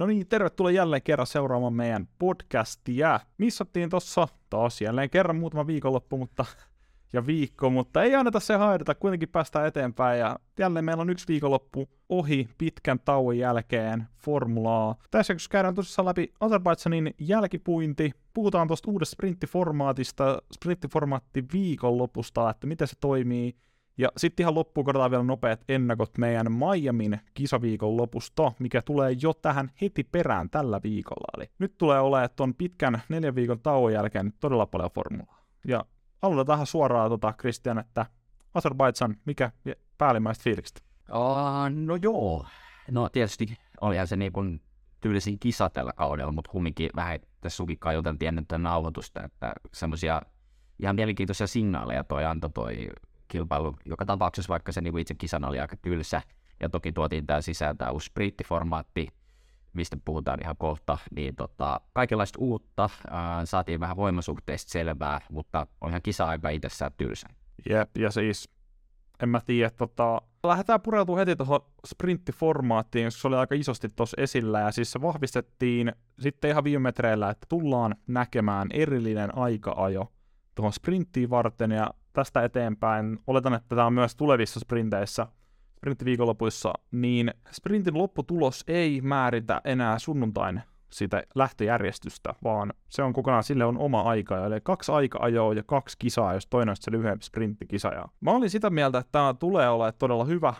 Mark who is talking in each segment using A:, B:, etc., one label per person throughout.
A: No niin, tervetuloa jälleen kerran seuraamaan meidän podcastia. Missattiin tossa taas jälleen kerran muutama viikonloppu, mutta ja viikko, mutta ei anneta se haidata, kuitenkin päästään eteenpäin ja jälleen meillä on yksi viikonloppu ohi pitkän tauon jälkeen formulaa. Tässä kun käydään tosissaan läpi Azerbaidsanin jälkipuinti, puhutaan tuosta uudesta sprinttiformaatista, sprinttiformaatti viikonlopusta, että miten se toimii, ja sitten ihan loppuun katsotaan vielä nopeat ennakot meidän Miamin kisaviikon lopusta, mikä tulee jo tähän heti perään tällä viikolla. Eli nyt tulee olemaan tuon pitkän neljän viikon tauon jälkeen todella paljon formulaa. Ja aloitetaan tähän suoraan, tota, Christian, että Azerbaidsan, mikä päällimmäistä fiilikset?
B: Uh, no joo, no tietysti olihan se niin kuin tyylisin kisa tällä kaudella, mutta kumminkin vähän tässä sukikkaa juteltiin ennen tämän nauhoitusta, että semmoisia ihan mielenkiintoisia signaaleja toi antoi toi kilpailu joka tapauksessa, vaikka se niin itse kisan oli aika tylsä. Ja toki tuotiin tämä sisään tämä uusi sprittiformaatti, mistä puhutaan ihan kohta, niin tota, kaikenlaista uutta, ää, saatiin vähän voimasuhteista selvää, mutta on ihan kisa-aika itsessään tylsä.
A: Jep, ja siis en mä tiedä, tota, lähdetään pureutumaan heti tuohon sprinttiformaattiin, koska se oli aika isosti tuossa esillä, ja siis se vahvistettiin sitten ihan viime metreillä, että tullaan näkemään erillinen aika-ajo tuohon sprinttiin varten, ja tästä eteenpäin, oletan, että tämä on myös tulevissa sprinteissä, sprinttiviikonlopuissa, niin sprintin lopputulos ei määritä enää sunnuntain sitä lähtöjärjestystä, vaan se on kokonaan, sille on oma aika, eli kaksi aika-ajoa ja kaksi kisaa, jos toinen on se lyhyempi sprinttikisa. Ja mä olin sitä mieltä, että tämä tulee olemaan todella hyvä,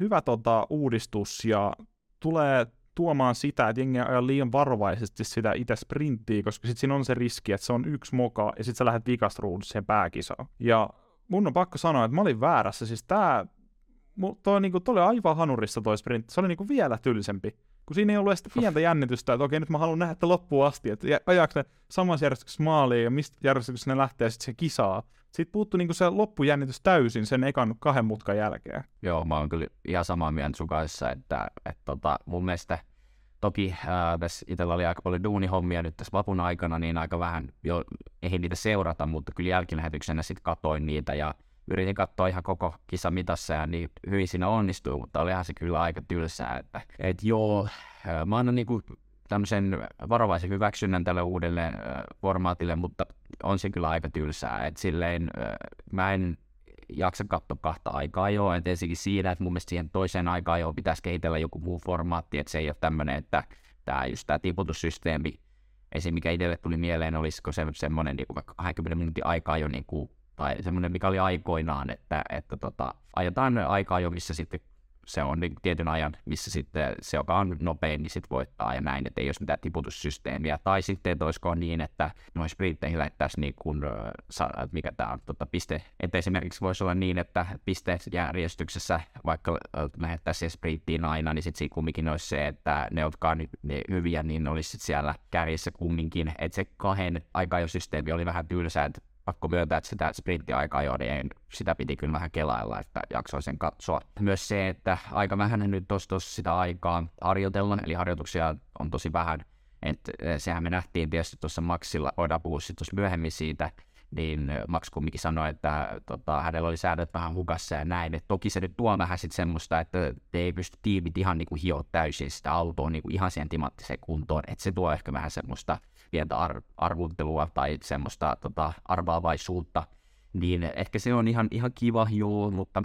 A: hyvä tota, uudistus ja tulee tuomaan sitä, että jengi ajaa liian varovaisesti sitä itse sprinttiä, koska sitten siinä on se riski, että se on yksi moka, ja sitten sä lähdet vikasta siihen pääkisaan. Ja mun on pakko sanoa, että mä olin väärässä, siis tää, toi, niinku, toi oli aivan hanurissa toi sprintti, se oli niinku vielä tylsempi. Kun siinä ei ollut edes pientä jännitystä, että okei, nyt mä haluan nähdä että loppuun asti, että ajaako ne samassa järjestyksessä maaliin ja mistä järjestyksessä ne lähtee sitten se kisaa. Sitten puuttuu niinku se loppujännitys täysin sen ekan kahden mutkan jälkeen.
B: Joo, mä oon kyllä ihan samaa mieltä sun kanssa, että, että tota, mun mielestä toki ää, tässä itsellä oli aika paljon duunihommia nyt tässä vapun aikana, niin aika vähän jo ei niitä seurata, mutta kyllä jälkilähetyksenä sitten katoin niitä ja yritin katsoa ihan koko kisa mitassa ja niin hyvin siinä onnistui, mutta olihan se kyllä aika tylsää, että et joo, mä annan niinku tämmöisen varovaisen hyväksynnän tälle uudelle äh, formaatille, mutta on se kyllä aika tylsää, että silleen äh, mä en jaksa katsoa kahta aikaa jo, että ensinnäkin siinä, että mun mielestä siihen toiseen aikaan jo pitäisi kehitellä joku muu formaatti, että se ei ole tämmöinen, että tämä just tämä tiputussysteemi, esim. mikä itselle tuli mieleen, olisiko se semmoinen niin 20 minuutin aikaa jo, niin kuin, tai semmoinen, mikä oli aikoinaan, että, että tota, ajetaan aikaa jo, missä sitten se on niin tietyn ajan, missä sitten se, joka on nopein, niin sitten voittaa ja näin, että ei olisi mitään tiputussysteemiä. Tai sitten, että olisiko niin, että noin sprintteihin lähettäisiin niin kuin, mikä tämä on, tota, piste, että esimerkiksi voisi olla niin, että pistejärjestyksessä, vaikka lähettäisiin sprinttiin aina, niin sitten siinä kumminkin olisi se, että ne, jotka on ne hyviä, niin olisi siellä kärjessä kumminkin, että se kahden aikajosysteemi oli vähän tylsä, että pakko myöntää, että sitä sprinttiaikaa jo, niin sitä piti kyllä vähän kelailla, että jaksoi sen katsoa. Myös se, että aika vähän nyt tuossa sitä aikaa harjoitella, eli harjoituksia on tosi vähän. että eh, sehän me nähtiin tietysti tuossa Maxilla, voidaan puhua sitten myöhemmin siitä, niin Max kumminkin sanoi, että tota, hänellä oli säädöt vähän hukassa ja näin. Et toki se nyt tuo vähän sitten semmoista, että te ei pysty tiimit ihan niinku hioa täysin sitä autoa niinku ihan siihen timanttiseen kuntoon. Että se tuo ehkä vähän semmoista pientä ar- arvuttelua tai semmoista tota, arvaavaisuutta, niin ehkä se on ihan, ihan kiva, joo, mutta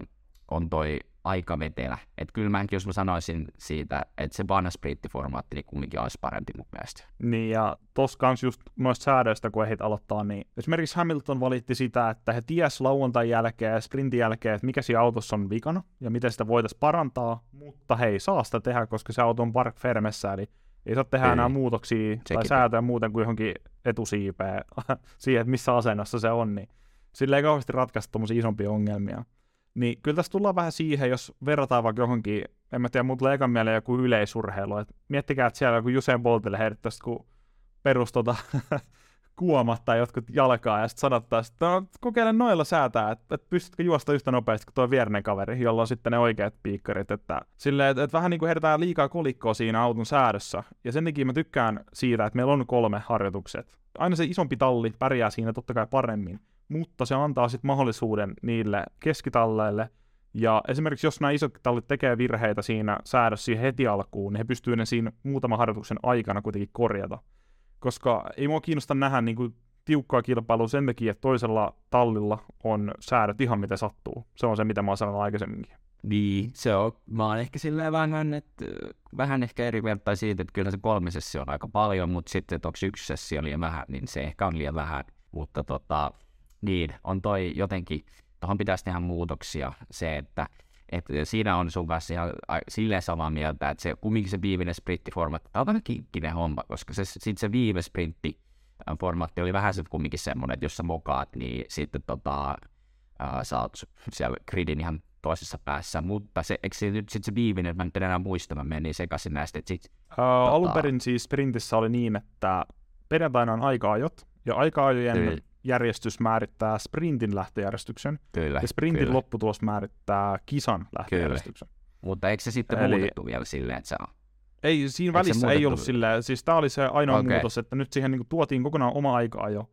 B: on toi aika vetelä. Että kyllä mäkin, jos mä sanoisin siitä, että se vanha sprinttiformaatti, niin kumminkin olisi parempi mun mielestä.
A: Niin, ja tossa kans just noista säädöistä, kun ehdit aloittaa, niin esimerkiksi Hamilton valitti sitä, että he ties lauantai jälkeen ja sprintin jälkeen, että mikä siinä autossa on vikana ja miten sitä voitaisiin parantaa, mutta he ei saa sitä tehdä, koska se auto on park fermessä, eli ei saa tehdä ei. enää muutoksia Sekin tai säätöjä muuten kuin johonkin etusiipeen siihen, että missä asennossa se on, niin sillä ei kauheasti ratkaista tuommoisia isompia ongelmia. Niin kyllä tässä tullaan vähän siihen, jos verrataan vaikka johonkin, en mä tiedä, mutta ekan mieleen joku yleisurheilu. Et miettikää, että siellä joku Usain Boltille heidettäisiin kun perus tota, kuomat tai jotkut jalkaa ja sitten sanotaan, että no, kokeile noilla säätää, että, että pystytkö juosta yhtä nopeasti kuin tuo vierinen kaveri, jolla on sitten ne oikeat piikkarit. Että, silleen, että, että vähän niin kuin heitetään liikaa kolikkoa siinä auton säädössä. Ja sen takia mä tykkään siitä, että meillä on kolme harjoitukset. Aina se isompi talli pärjää siinä totta kai paremmin, mutta se antaa sitten mahdollisuuden niille keskitalleille Ja esimerkiksi jos nämä isot tallit tekee virheitä siinä säädössä heti alkuun, niin he pystyvät ne siinä muutaman harjoituksen aikana kuitenkin korjata. Koska ei mua kiinnosta nähdä niin kuin tiukkaa kilpailua sen takia, että toisella tallilla on säädöt ihan miten sattuu. Se on se, mitä mä oon sanonut aikaisemminkin.
B: Niin, se on, mä oon ehkä silleen vähän, että vähän ehkä eri mieltä siitä, että kyllä se kolme on aika paljon, mutta sitten, että onko yksi sessio liian vähän, niin se ehkä on liian vähän. Mutta tota, niin, on toi jotenkin, tuohon pitäisi tehdä muutoksia, se, että et siinä on sun kanssa ihan silleen samaa mieltä, että se kumminkin se viimeinen sprinttiformaatti, tämä on vähän kinkkinen homma, koska se, sit se viime sprintti formaatti oli vähän se kumminkin semmoinen, että jos sä mokaat, niin sitten tota, ää, sä oot siellä gridin ihan toisessa päässä, mutta se, eikö se nyt sitten se viimeinen, mä nyt en enää muista, mä menin sekaisin näistä, että sit,
A: uh, tota... Alun perin siis sprintissä oli niin, että perjantaina on aika-ajot, ja aika-ajojen. Järjestys määrittää sprintin lähtöjärjestyksen,
B: kyllä,
A: ja sprintin
B: kyllä.
A: lopputulos määrittää kisan lähtöjärjestyksen.
B: Kyllä. Mutta eikö se sitten Eli... muutettu vielä silleen, että se on
A: ei, siinä välissä ei ollut silleen, siis tämä oli se ainoa okay. muutos, että nyt siihen niin tuotiin kokonaan oma aika-ajo.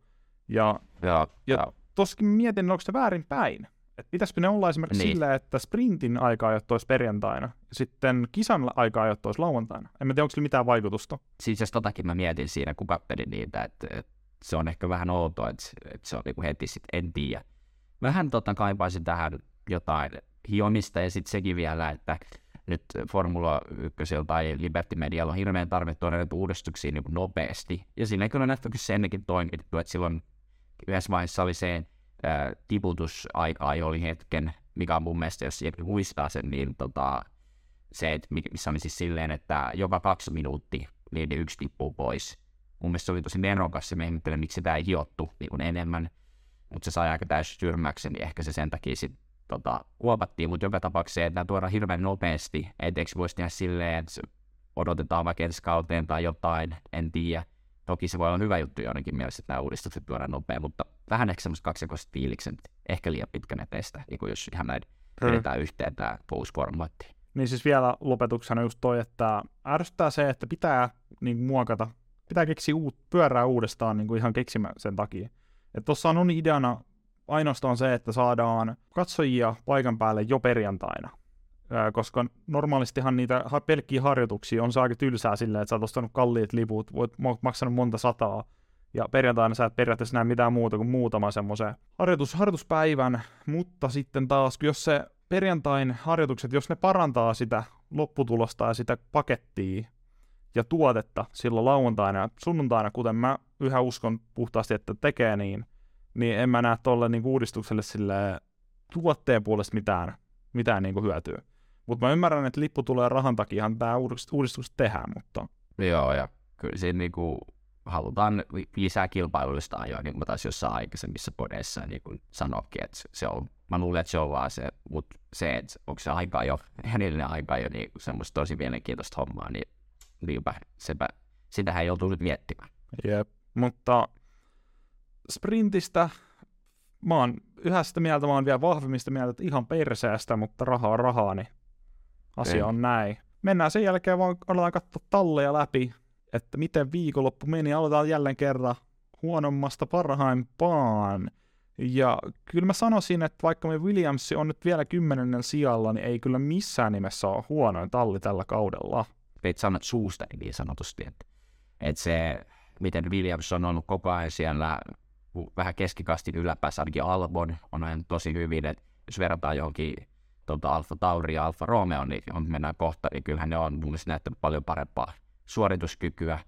A: Ja,
B: ja,
A: ja, ja. toskin mietin, onko se väärin päin. Että pitäisikö ne olla esimerkiksi niin. silleen, että sprintin aika-ajot olisi perjantaina, ja sitten kisan aika-ajot olisi lauantaina. En tiedä, onko sillä mitään vaikutusta.
B: Siis jos totakin mä mietin siinä, kun katselin niitä, että, että se on ehkä vähän outoa, että, että se on niin heti sitten, en tiedä. Vähän tota, kaipaisin tähän jotain hiomista, ja sitten sekin vielä, että nyt Formula 1 tai Liberty Medialla on hirveän tarve tuoda näitä uudistuksia niin nopeasti. Ja siinä ei kyllä se ennenkin toimittu, että silloin yhdessä vaiheessa oli se ää, tiputusaika oli hetken, mikä on mun mielestä, jos jengi muistaa sen, niin tota, se, että missä oli siis silleen, että joka kaksi minuuttia niin yksi tippuu pois. Mun mielestä se oli tosi nerokas ja me ihmettelen, miksi sitä ei hiottu niin kuin enemmän, mutta se sai aika täysin tyrmäyksen, niin ehkä se sen takia sitten tota, kuopattiin, mutta joka tapauksessa että nämä tuodaan hirveän nopeasti, etteikö voisi tehdä silleen, että odotetaan vaikka ensi kauteen tai jotain, en tiedä. Toki se voi olla hyvä juttu jonnekin mielessä, että nämä uudistukset tuodaan nopeasti, mutta vähän ehkä semmoista kaksijakoista fiiliksen, ehkä liian pitkänä teistä, niin jos ihan näin vedetään hmm. yhteen tämä post-formaatti.
A: Niin siis vielä lopetuksena just toi, että ärsyttää se, että pitää niin muokata, pitää keksiä uut, pyörää uudestaan niin kuin ihan keksimään sen takia. Että tuossa on ideana ainoastaan se, että saadaan katsojia paikan päälle jo perjantaina. Koska normaalistihan niitä pelkkiä harjoituksia on se aika tylsää silleen, että sä oot ostanut kalliit liput, voit maksanut monta sataa, ja perjantaina sä et periaatteessa näe mitään muuta kuin muutama semmoisen harjoitus, harjoituspäivän, mutta sitten taas, jos se perjantain harjoitukset, jos ne parantaa sitä lopputulosta ja sitä pakettia ja tuotetta silloin lauantaina ja sunnuntaina, kuten mä yhä uskon puhtaasti, että tekee niin, niin en mä näe tuolle niin uudistukselle sille tuotteen puolesta mitään, mitään niin hyötyä. Mutta mä ymmärrän, että lippu tulee rahan takia tämä uudistus tehdään, mutta...
B: Joo, ja kyllä siinä niinku halutaan lisää kilpailullista ajoa, niin kuin mä taas jossain aikaisemmissa podeissa niin kuin että se on, mä luulen, että se on vaan se, mutta se, että onko se aika jo, hänellinen aika jo, niin semmoista tosi mielenkiintoista hommaa, niin niinpä, sepä, sitähän joutuu nyt miettimään.
A: Jep, mutta sprintistä mä oon yhä sitä mieltä, mä oon vielä vahvimmista mieltä, että ihan perseestä, mutta rahaa rahaa, niin asia on näin. Mennään sen jälkeen vaan aletaan katsoa talleja läpi, että miten viikonloppu meni. Aloitetaan jälleen kerran huonommasta parhaimpaan. Ja kyllä mä sanoisin, että vaikka me Williams on nyt vielä kymmenennen sijalla, niin ei kyllä missään nimessä ole huonoin talli tällä kaudella.
B: Veit sanat suusta niin sanotusti, että, että se, miten Williams on ollut koko ajan siellä vähän keskikastin yläpäässä, ainakin Albon on aina tosi hyvin, että jos verrataan johonkin tuota Alfa Tauri ja Alfa Romeo, niin on, mennään kohta, niin kyllähän ne on mun mielestä paljon parempaa suorituskykyä.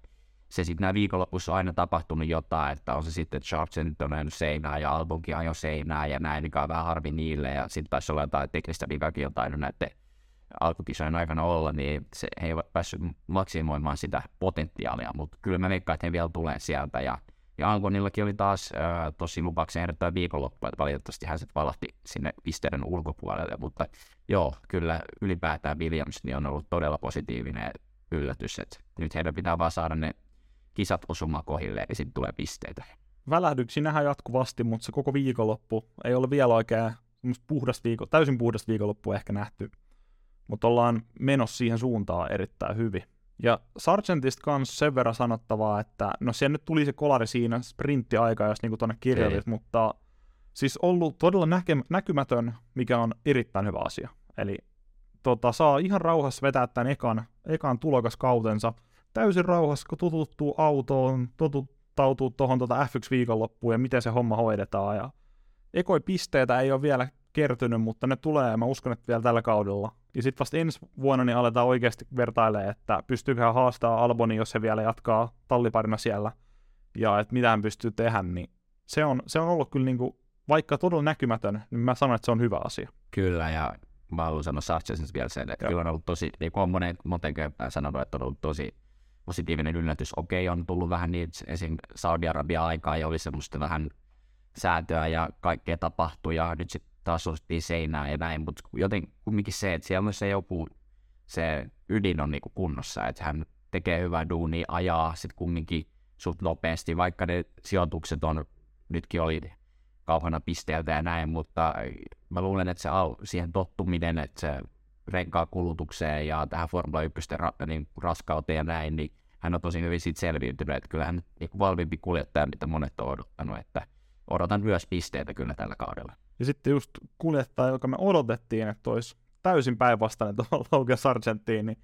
B: Se sitten nämä viikonlopussa on aina tapahtunut jotain, että on se sitten, että Charles on ajanut seinää ja Albonkin ajo seinää ja näin, mikä on vähän harvi niille. Ja sitten taisi olla jotain teknistä vikakin jotain näiden alkukisojen aikana olla, niin se, he eivät päässyt maksimoimaan sitä potentiaalia, mutta kyllä mä veikkaan, että he vielä tulee sieltä. Ja ja Albonillakin oli taas äh, tosi lupauksen ehdottava viikonloppu, että valitettavasti hän sitten valahti sinne pisteiden ulkopuolelle, mutta joo, kyllä ylipäätään Williams niin on ollut todella positiivinen yllätys, että nyt heidän pitää vaan saada ne kisat osumaan kohille ja sitten tulee pisteitä.
A: Välähdyksiä nähdään jatkuvasti, mutta se koko viikonloppu ei ole vielä oikein puhdas viikko, täysin puhdas viikonloppu ehkä nähty, mutta ollaan menossa siihen suuntaan erittäin hyvin. Ja Sargentista kanssa sen verran sanottavaa, että no siellä nyt tuli se kolari siinä sprinttiaika, jos niinku tuonne kirjoitit, mutta siis ollut todella näke- näkymätön, mikä on erittäin hyvä asia. Eli tota, saa ihan rauhassa vetää tämän ekan, ekan tulokaskautensa täysin rauhassa, kun tututtuu autoon, tututtautuu tuohon tota F1-viikonloppuun ja miten se homma hoidetaan. Ja ekoi pisteitä ei ole vielä kertynyt, mutta ne tulee ja mä uskon, että vielä tällä kaudella. Ja sitten vasta ensi vuonna niin aletaan oikeasti vertailemaan, että pystyykö hän haastaa Alboni, jos se vielä jatkaa talliparina siellä, ja että mitä hän pystyy tehdä, niin se on, se on ollut kyllä niin kuin, vaikka todella näkymätön, niin mä sanon, että se on hyvä asia.
B: Kyllä, ja mä haluan sanoa Sarchesins vielä sen, että Joo. kyllä on ollut tosi, niin kuin on monen, monen kertaa sanonut, että on ollut tosi positiivinen yllätys. Okei, on tullut vähän niitä esim. Saudi-Arabia aikaa ja oli semmoista vähän säätöä ja kaikkea tapahtui ja nyt sitten taas ostettiin seinää ja näin, mutta joten kumminkin se, että siellä myös se joku, se ydin on niinku kunnossa, että hän tekee hyvää duunia, ajaa sitten kumminkin suht nopeasti, vaikka ne sijoitukset on, nytkin oli kauhana pisteeltä ja näin, mutta mä luulen, että se au, siihen tottuminen, että se renkaa kulutukseen ja tähän Formula 1 ra, niin raskauteen ja näin, niin hän on tosi hyvin siitä selviytynyt, että kyllä hän niin valmiimpi kuljettaja, mitä monet on odottanut, että odotan myös pisteitä kyllä tällä kaudella.
A: Ja sitten just kuljettaja, joka me odotettiin, että olisi täysin päinvastainen tuolla Logan Sargentiin, niin.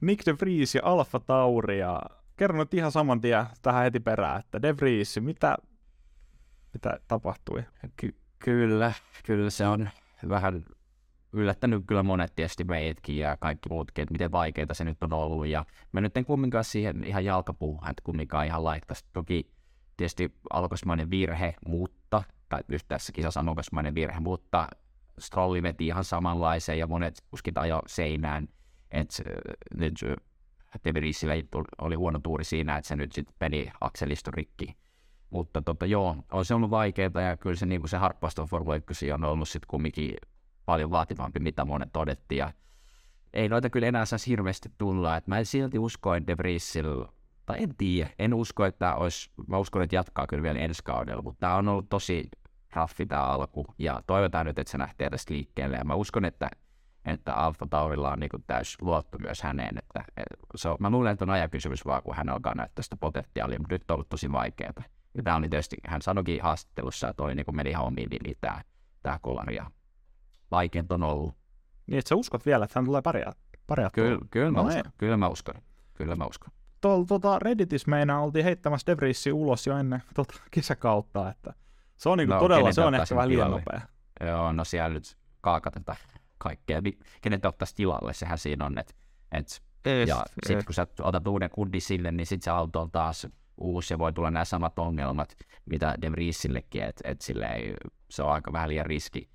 A: Nick de Vries ja Alfa Tauri, ja kerron nyt ihan saman tien tähän heti perään, että de Vries, mitä, mitä tapahtui?
B: Ky- kyllä, kyllä se on vähän yllättänyt kyllä monet tietysti meidätkin ja kaikki muutkin, että miten vaikeita se nyt on ollut. Ja mä nyt en kumminkaan siihen ihan jalkapuuhan, että kumminkaan ihan laittaisi. Toki tietysti alkoismainen virhe, mutta, tai tässä kisassa on alkoismainen virhe, mutta Strolli veti ihan samanlaisen ja monet kuskit ajo seinään. Että nyt Teberisillä oli huono tuuri siinä, että se nyt sitten meni akselisto rikki. Mutta tota, joo, on se ollut vaikeaa ja kyllä se, niin se harppaston 1 on ollut sitten kumminkin paljon vaativampi, mitä monet todettiin. Ja ei noita kyllä enää saisi hirveästi tulla. Et mä silti usko, että De Vriesillä, tai en tiedä, en usko, että olisi, mä uskon, että jatkaa kyllä vielä ensi kaudella, mutta tämä on ollut tosi raffi tämä alku, ja toivotaan nyt, että se lähtee tästä liikkeelle, ja mä uskon, että että Alfa Taurilla on niin täys luotto myös häneen. Että, se on, mä luulen, että on ajakysymys vaan, kun hän alkaa näyttää sitä potentiaalia, mutta nyt on ollut tosi vaikeaa. Ja tämä oli tietysti, hän sanoikin haastattelussa, että oli niin kuin meni ihan omiin niin tämä, tämä kolari, ja vaikeinta on ollut.
A: Niin, että sä uskot vielä, että hän tulee pärjää, pärjää
B: Kyllä, kyllä, mä no uskon. kyllä mä uskon. Kyllä mä uskon.
A: Tuolla tuota, Redditis meinaa oltiin heittämässä Devrissi ulos jo ennen tuota, kesäkautta, että se on niinku no, todella, se on ehkä vähän liian nopea.
B: Joo, no siellä nyt kaakateta kaikkea. Kenen te ottaisi tilalle, sehän siinä on, että et, ja sitten kun sä otat uuden kundin sille, niin sitten se auto on taas uusi ja voi tulla nämä samat ongelmat, mitä De Vriesillekin, että et se on aika vähän liian riski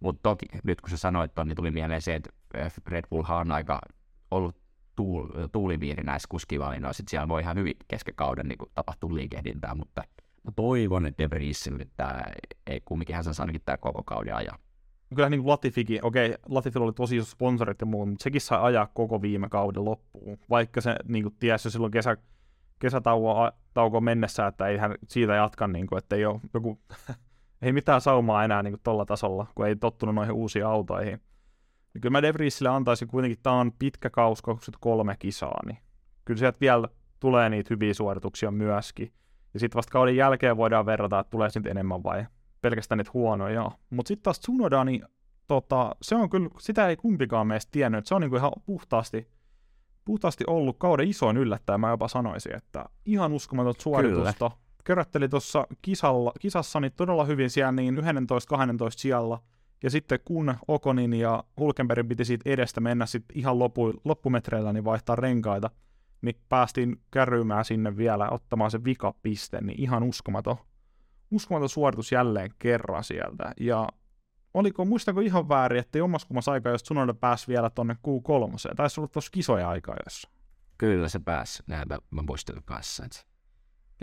B: mutta toki nyt kun sä sanoit ton, niin tuli mieleen se, että Red Bull on aika ollut tuul, tuuliviiri näissä kuskivalinnoissa, että siellä voi ihan hyvin keskikauden niin tapahtua liikehdintää, mutta mä toivon, että De Vriesille tämä ei kumminkin hän saa ainakin tämä koko kauden ajaa.
A: Kyllä niin kuin Latifikin, okei, Latifilla oli tosi iso sponsorit ja muu, mutta sekin sai ajaa koko viime kauden loppuun, vaikka se niin kuin tiesi jo silloin kesä, kesätauko mennessä, että ei hän siitä jatka, niin kuin, että ei ole joku ei mitään saumaa enää niin tuolla tasolla, kun ei tottunut noihin uusiin autoihin. Niin kyllä mä De Vriesille antaisin kuitenkin, tämä on pitkä kaus 23 kisaa, niin kyllä sieltä vielä tulee niitä hyviä suorituksia myöskin. Ja sitten vasta kauden jälkeen voidaan verrata, että tulee sitten enemmän vai pelkästään niitä huonoja. Mutta sitten taas Tsunoda, niin tota, se on kyllä, sitä ei kumpikaan meistä tiennyt, että se on niinku ihan puhtaasti, puhtaasti ollut kauden isoin yllättäjä, mä jopa sanoisin, että ihan uskomaton suoritusta. Kyllä körötteli tuossa kisassa niin todella hyvin siellä niin 11-12 sijalla. Ja sitten kun Okonin ja Hulkenbergin piti siitä edestä mennä sitten ihan lopu, loppumetreillä niin vaihtaa renkaita, niin päästiin kärrymään sinne vielä ottamaan se vikapiste, niin ihan uskomaton, uskomaton suoritus jälleen kerran sieltä. Ja oliko, muistanko ihan väärin, että jommaskummassa aikaa, jos Tsunoda pääsi vielä tonne Q3, taisi olla tuossa kisoja aikaa jossa.
B: Kyllä se pääsi, näin mä, mä muistelin kanssa. Että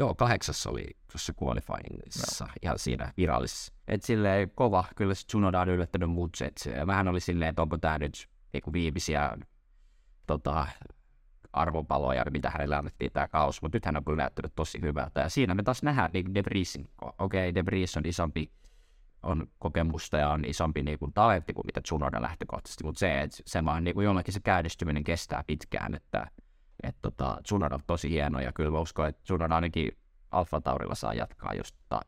B: Joo, kahdeksassa oli tuossa qualifyingissa no. ihan siinä virallisessa. Et silleen kova, kyllä se Tsunoda on yllättänyt mut, et vähän oli silleen, että onko tämä nyt niinku viimeisiä tota, arvopaloja, mitä hänelle annettiin tämä kaus, mutta nyt hän on kyllä näyttänyt tosi hyvältä. Ja siinä me taas nähdään niin De Vriesin, okei, okay, De Vries on isompi on kokemusta ja on isompi niin kuin, talentti kuin mitä Tsunoda lähtökohtaisesti, mutta se, että se vaan niin kuin jollakin se käynnistyminen kestää pitkään, että et tota, Tsunoda on tosi hieno ja kyllä mä uskon, että Tsunoda ainakin Alfa Taurilla saa jatkaa just tota,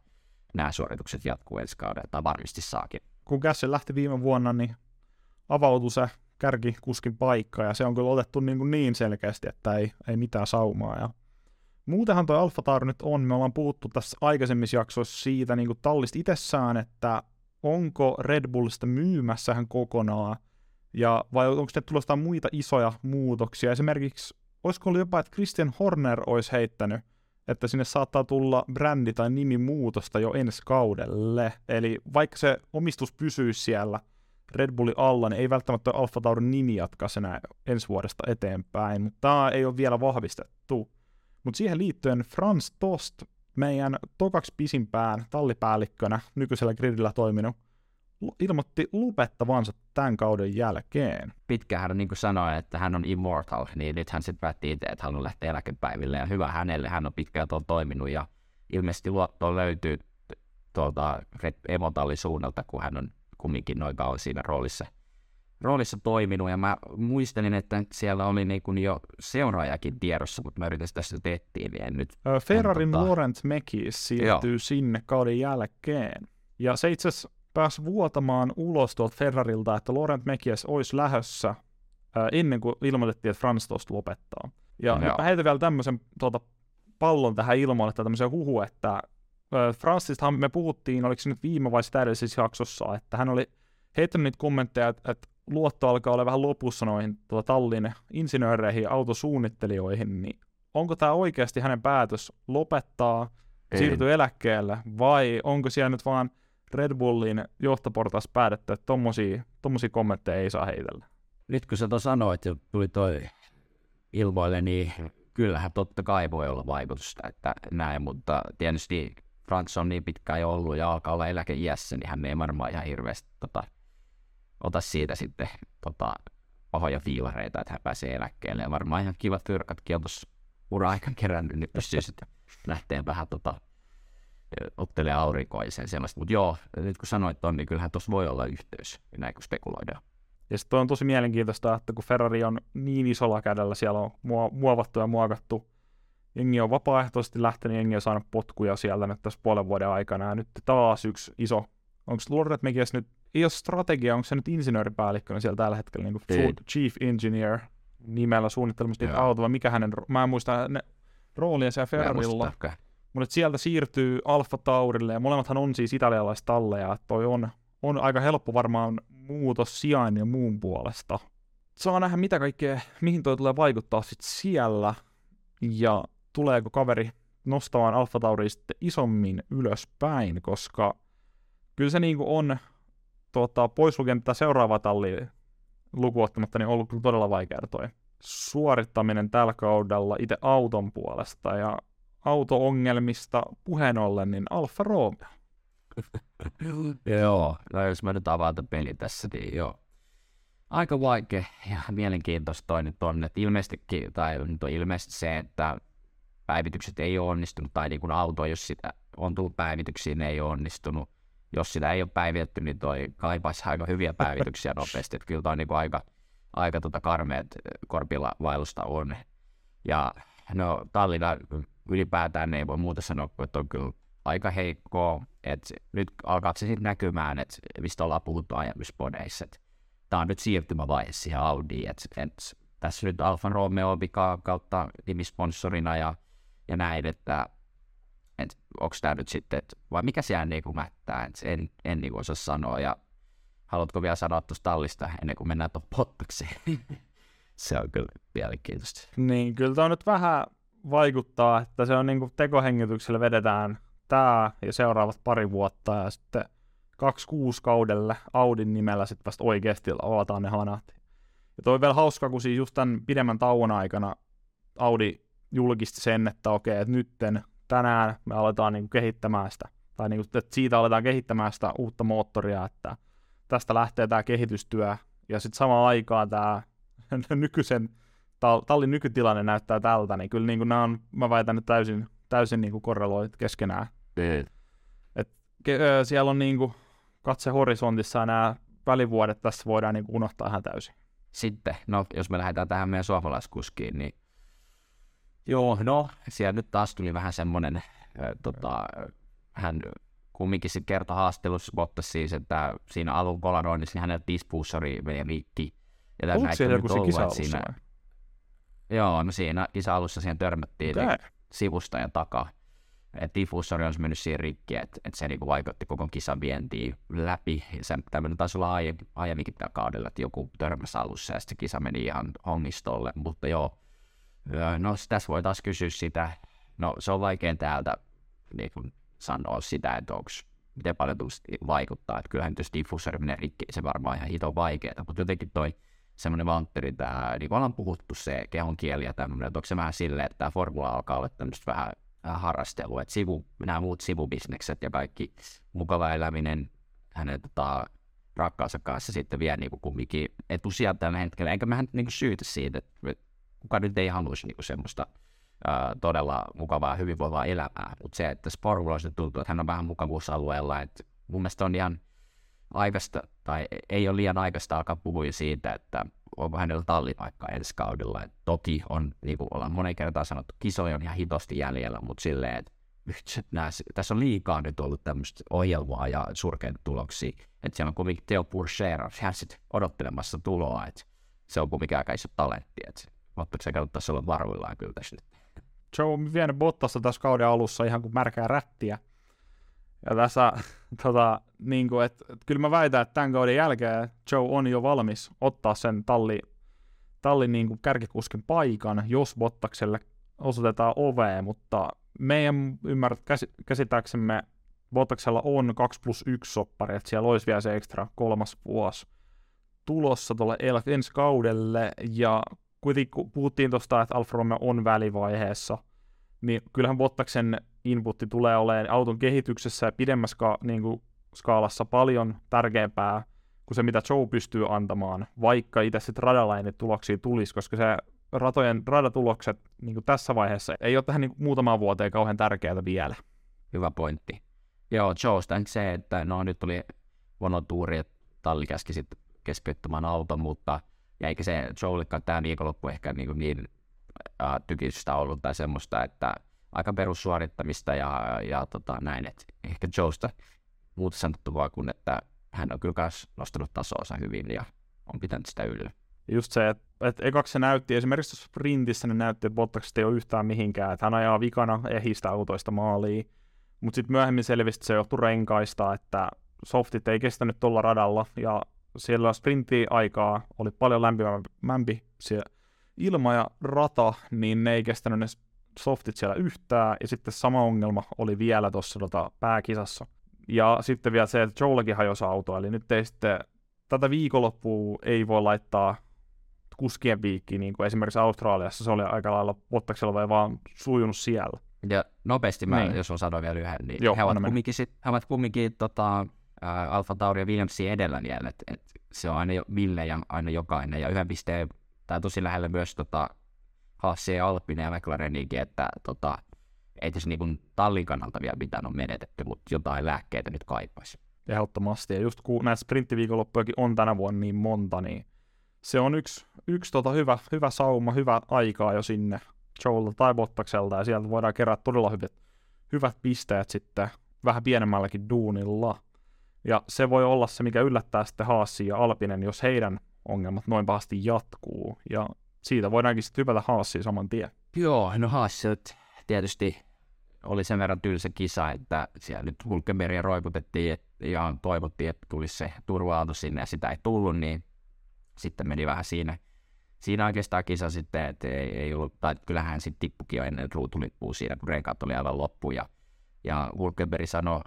B: nämä suoritukset jatkuu ensi kaudella, tai varmasti saakin.
A: Kun Gassi lähti viime vuonna, niin avautui se kärkikuskin paikka, ja se on kyllä otettu niin, kuin niin selkeästi, että ei, ei mitään saumaa. Ja muutenhan tuo Alfa Tauri nyt on, me ollaan puhuttu tässä aikaisemmissa jaksoissa siitä niin kuin tallista itsessään, että onko Red Bullista myymässä hän kokonaan, ja vai onko ne tulossa muita isoja muutoksia. Esimerkiksi, olisiko ollut jopa, että Christian Horner olisi heittänyt, että sinne saattaa tulla brändi- tai nimimuutosta jo ensi kaudelle. Eli vaikka se omistus pysyisi siellä Red Bullin alla, niin ei välttämättä Alfa Taurin nimi jatkaa enää ensi vuodesta eteenpäin, mutta tämä ei ole vielä vahvistettu. Mutta siihen liittyen Franz Tost, meidän tokaksi pisimpään tallipäällikkönä nykyisellä gridillä toiminut, ilmoitti lupettavansa tämän kauden jälkeen.
B: Pitkään hän niin kuin sanoi, että hän on immortal, niin nyt hän sitten päätti itse, että haluaa lähteä eläkepäiville, ja hyvä hänelle, hän on pitkään tuolla toiminut, ja ilmeisesti luotto löytyy tuolta Emotallin suunnalta, kun hän on kumminkin noin kauan siinä roolissa, roolissa toiminut, ja mä muistelin, että siellä oli niin kuin jo seuraajakin tiedossa, mutta mä yritän sitä tehtiin, niin en nyt...
A: Ferrarin tota... Laurent Mekis siirtyy Joo. sinne kauden jälkeen. Ja se itse asiassa pääsi vuotamaan ulos tuolta Ferrarilta, että Laurent Mekies olisi lähössä ennen kuin ilmoitettiin, että Frans tuosta lopettaa. Ja no. mä heitän vielä tämmöisen tuota, pallon tähän ilmoille, tai tämmöisen huhu, että Fransistahan me puhuttiin, oliko se nyt viime vai sitä edellisessä jaksossa, että hän oli heittänyt niitä kommentteja, että, että luotto alkaa olla vähän lopussa noihin tuota, tallin insinööreihin ja autosuunnittelijoihin, niin onko tämä oikeasti hänen päätös lopettaa, siirtyä eläkkeelle, vai onko siellä nyt vaan Red Bullin johtoportaassa päätetty, että tommosia, tommosia kommentteja ei saa heitellä?
B: Nyt kun sä tuon sanoit ja tuli toi ilmoille, niin kyllähän totta kai voi olla vaikutusta, että näin, mutta tietysti Frans on niin pitkään jo ollut ja alkaa olla eläkeiässä, niin hän ei varmaan ihan hirveästi tota, ota siitä sitten tota, pahoja fiilareita, että hän pääsee eläkkeelle. Ja varmaan ihan kivat fyrkatkin on tuossa ura-aikan kerännyt, niin pystyy sitten lähteä vähän tota, ottelee sen sellaista. Mutta joo, nyt kun sanoit on, niin kyllähän tuossa voi olla yhteys, näin kun spekuloidaan.
A: Ja sitten on tosi mielenkiintoista, että kun Ferrari on niin isolla kädellä, siellä on muovattu ja muokattu, jengi on vapaaehtoisesti lähtenyt, jengi on saanut potkuja sieltä nyt tässä puolen vuoden aikana, ja nyt taas yksi iso, onko Mekies nyt, ei ole strategia, onko se nyt insinööripäällikkönä siellä tällä hetkellä, niin kuin Chief Engineer nimellä suunnittelemassa niitä autoja, mikä hänen, mä en muista ne roolia siellä Ferrarilla, mutta sieltä siirtyy Alfa Taurille, ja molemmathan on siis italialaistalleja, että toi on, on aika helppo varmaan muutos sijain ja muun puolesta. Saa nähdä, mitä kaikkea, mihin toi tulee vaikuttaa sitten siellä, ja tuleeko kaveri nostamaan Alfa Tauria sitten isommin ylöspäin, koska kyllä se niinku on tuota, pois lukien tätä seuraavaa tallia lukuottamatta, niin on ollut todella vaikea toi suorittaminen tällä kaudella itse auton puolesta, ja auto-ongelmista puheen ollen, niin Alfa Romeo.
B: joo, no jos mä nyt avaan peli tässä, niin joo. Aika vaikea ja mielenkiintoista toi nyt on, että ilmeisestikin, tai nyt on ilmeisesti se, että päivitykset ei ole onnistunut, tai niin kuin auto, jos sitä on tullut päivityksiin, ne ei ole onnistunut. Jos sitä ei ole päivitetty, niin toi kaipaisi aika hyviä päivityksiä nopeasti, että kyllä toi niin kuin aika, aika tota karmeet korpilla vaellusta on. Ja no Tallinna ylipäätään ei voi muuta sanoa, että on kyllä aika heikkoa. Et nyt alkaa se sitten näkymään, että mistä ollaan puhuttu aiemmissa podeissa. Tämä on nyt siirtymävaihe siihen Audiin. Et, et, tässä nyt Alfa Romeo vika kautta nimisponsorina ja, ja näin, että et, onko tämä nyt sitten, et, vai mikä siellä niinku mättää, et en, en niinku osaa sanoa. Ja haluatko vielä sanoa tuosta tallista ennen kuin mennään tuon se on kyllä mielenkiintoista.
A: Niin, kyllä tämä on nyt vähän vaikuttaa, että se on niin kuin tekohengityksellä vedetään tämä ja seuraavat pari vuotta ja sitten 26 kaudelle Audin nimellä sitten vasta oikeasti avataan ne hanat. Ja toi on vielä hauska, kun siis just tämän pidemmän tauon aikana Audi julkisti sen, että okei, että nytten tänään me aletaan niin kuin kehittämään sitä, tai niin kuin, että siitä aletaan kehittämään sitä uutta moottoria, että tästä lähtee tämä kehitystyö, ja sitten samaan aikaan tämä nykyisen tallin nykytilanne näyttää tältä, niin kyllä niin kuin nämä on, mä väitän, että täysin, täysin niin kuin korreloit keskenään.
B: Mm.
A: Et, ke, siellä on niin kuin katse horisontissa ja nämä välivuodet tässä voidaan niin kuin unohtaa ihan täysin.
B: Sitten, no jos me lähdetään tähän meidän suomalaiskuskiin, niin joo, no siellä nyt taas tuli vähän semmoinen, äh, tota, hän kumminkin se kertoi haastelussa Bottas siis, että siinä alun polaroinnissa niin hänellä diffusori meni rikki.
A: Ja Onko siellä joku se kisa siinä... Vai?
B: Joo, no siinä kisa-alussa siihen törmättiin okay. sivusta ja takaa. Et diffusori on mennyt siihen rikki, että et se niinku vaikutti koko kisan vientiin läpi. Se tämmöinen taisi olla aiemmin, aiemminkin tällä kaudella, että joku törmäsi alussa ja sitten kisa meni ihan hongistolle. Mutta joo, no tässä voi taas kysyä sitä, no se on vaikein täältä niin kun sanoa sitä, että onko miten paljon vaikuttaa. Että kyllähän jos diffusori menee rikki, se varmaan ihan hito vaikeaa, mutta jotenkin toi semmoinen vantteri, tämä, niin kuin ollaan puhuttu se kehon kieli ja tämmöinen, että onko se vähän silleen, että tämä formula alkaa olla tämmöistä vähän harrastelua, että sivu, nämä muut sivubisnekset ja kaikki mukava eläminen hänen tota, rakkaansa kanssa sitten vie niin kuin kumminkin etusia tällä hetkellä, enkä mähän niin kuin syytä siitä, että kuka nyt ei haluaisi niin kuin semmoista ää, todella mukavaa hyvinvoivaa elämää, mutta se, että Sporvuloista tuntuu, että hän on vähän mukavuusalueella, että mun mielestä on ihan aikaista, tai ei ole liian aikaista alkaa puhua siitä, että onko hänellä tallipaikka ensi kaudella. Et toki on, niin kuin ollaan monen kertaan sanottu, kisoja on ihan hitosti jäljellä, mutta silleen, että nää, tässä on liikaa nyt ollut tämmöistä ohjelmaa ja surkeita tuloksia. Että siellä on kuitenkin Theo Purcher, hän sitten odottelemassa tuloa, että se on kuitenkin aika iso talentti, että se kannattaisi olla varuillaan kyllä tässä nyt.
A: Joe on vienyt Bottasta tässä kauden alussa ihan kuin märkää rättiä. Ja tässä, tota, niin kuin, että, että kyllä mä väitän, että tämän kauden jälkeen Joe on jo valmis ottaa sen talli, tallin niin kuin kärkikuskin paikan, jos Bottakselle osoitetaan ovea, mutta meidän ymmärrät käsittääksemme Bottaksella on 2 plus 1 soppari, että siellä olisi vielä se ekstra kolmas vuosi tulossa tuolle ensi kaudelle, ja kuitenkin puhuttiin tuosta, että Alfa Romeo on välivaiheessa, niin kyllähän Bottaksen inputti tulee olemaan auton kehityksessä ja pidemmässä ska, niin kuin, skaalassa paljon tärkeämpää kuin se, mitä Joe pystyy antamaan, vaikka itse sitten radalla ei tuloksia tulisi, koska se ratojen radatulokset niin kuin tässä vaiheessa ei ole tähän niin muutamaan vuoteen kauhean tärkeää vielä.
B: Hyvä pointti. Joo, Joesta se, että no nyt tuli huono tuuri, että talli käski sitten keskeyttämään auton, mutta eikä se Joellekaan tämä viikonloppu ehkä niin, niin äh, tykistystä ollut tai semmoista, että aika perussuorittamista ja, ja tota, näin, että ehkä Joesta muuta sanottavaa kuin, että hän on kyllä myös nostanut tasoonsa hyvin ja on pitänyt sitä yllä.
A: Just se, että, että ekaksi se näytti, esimerkiksi sprintissä ne näytti, että Bottaksesta ei ole yhtään mihinkään, että hän ajaa vikana ehistä autoista maaliin, mutta sitten myöhemmin selvisi, että se johtui renkaista, että softit ei kestänyt tuolla radalla, ja siellä sprintti-aikaa oli paljon lämpimämpi ilma ja rata, niin ne ei kestänyt ne softit siellä yhtään, ja sitten sama ongelma oli vielä tuossa tota, pääkisassa. Ja sitten vielä se, että Joellakin hajosi auto, eli nyt ei sitten, tätä viikonloppua ei voi laittaa kuskien viikkiin, niin kuin esimerkiksi Australiassa se oli aika lailla Bottaksella vai vaan sujunut siellä.
B: Ja nopeasti mä, niin. jos on sanoa vielä yhden, niin Joo, he, ovat kumminkin, sit, he ovat kumminkin tota, äh, Alfa Tauri ja Williamsin edellä vielä, että et se on aina jo Ville ja aina jokainen, ja yhden pisteen, tai tosi lähellä myös tota, Ja Alpine ja McLarenikin, että tota, ei tässä niin tallin kannalta vielä mitään on menetetty, mutta jotain lääkkeitä nyt kaipaisi.
A: Ehdottomasti, ja just kun näitä sprinttiviikonloppujakin on tänä vuonna niin monta, niin se on yksi, yksi tota hyvä, hyvä sauma, hyvä aikaa jo sinne Joelta tai Bottakselta, ja sieltä voidaan kerätä todella hyvät, hyvät pisteet sitten vähän pienemmälläkin duunilla. Ja se voi olla se, mikä yllättää sitten Haassi ja Alpinen, jos heidän ongelmat noin pahasti jatkuu. Ja siitä voidaankin sitten hypätä Haassiin saman tien.
B: Joo, no Haassi tietysti oli sen verran tylsä kisa, että siellä nyt Hulkenbergia roikutettiin ja toivottiin, että tulisi se turva sinne ja sitä ei tullut, niin sitten meni vähän siinä, siinä oikeastaan kisa sitten, että ei, ei ollut, tai kyllähän sitten tippukin jo ennen ruutulippua siinä, kun renkaat oli aivan loppu ja ja Hulkenberg sanoi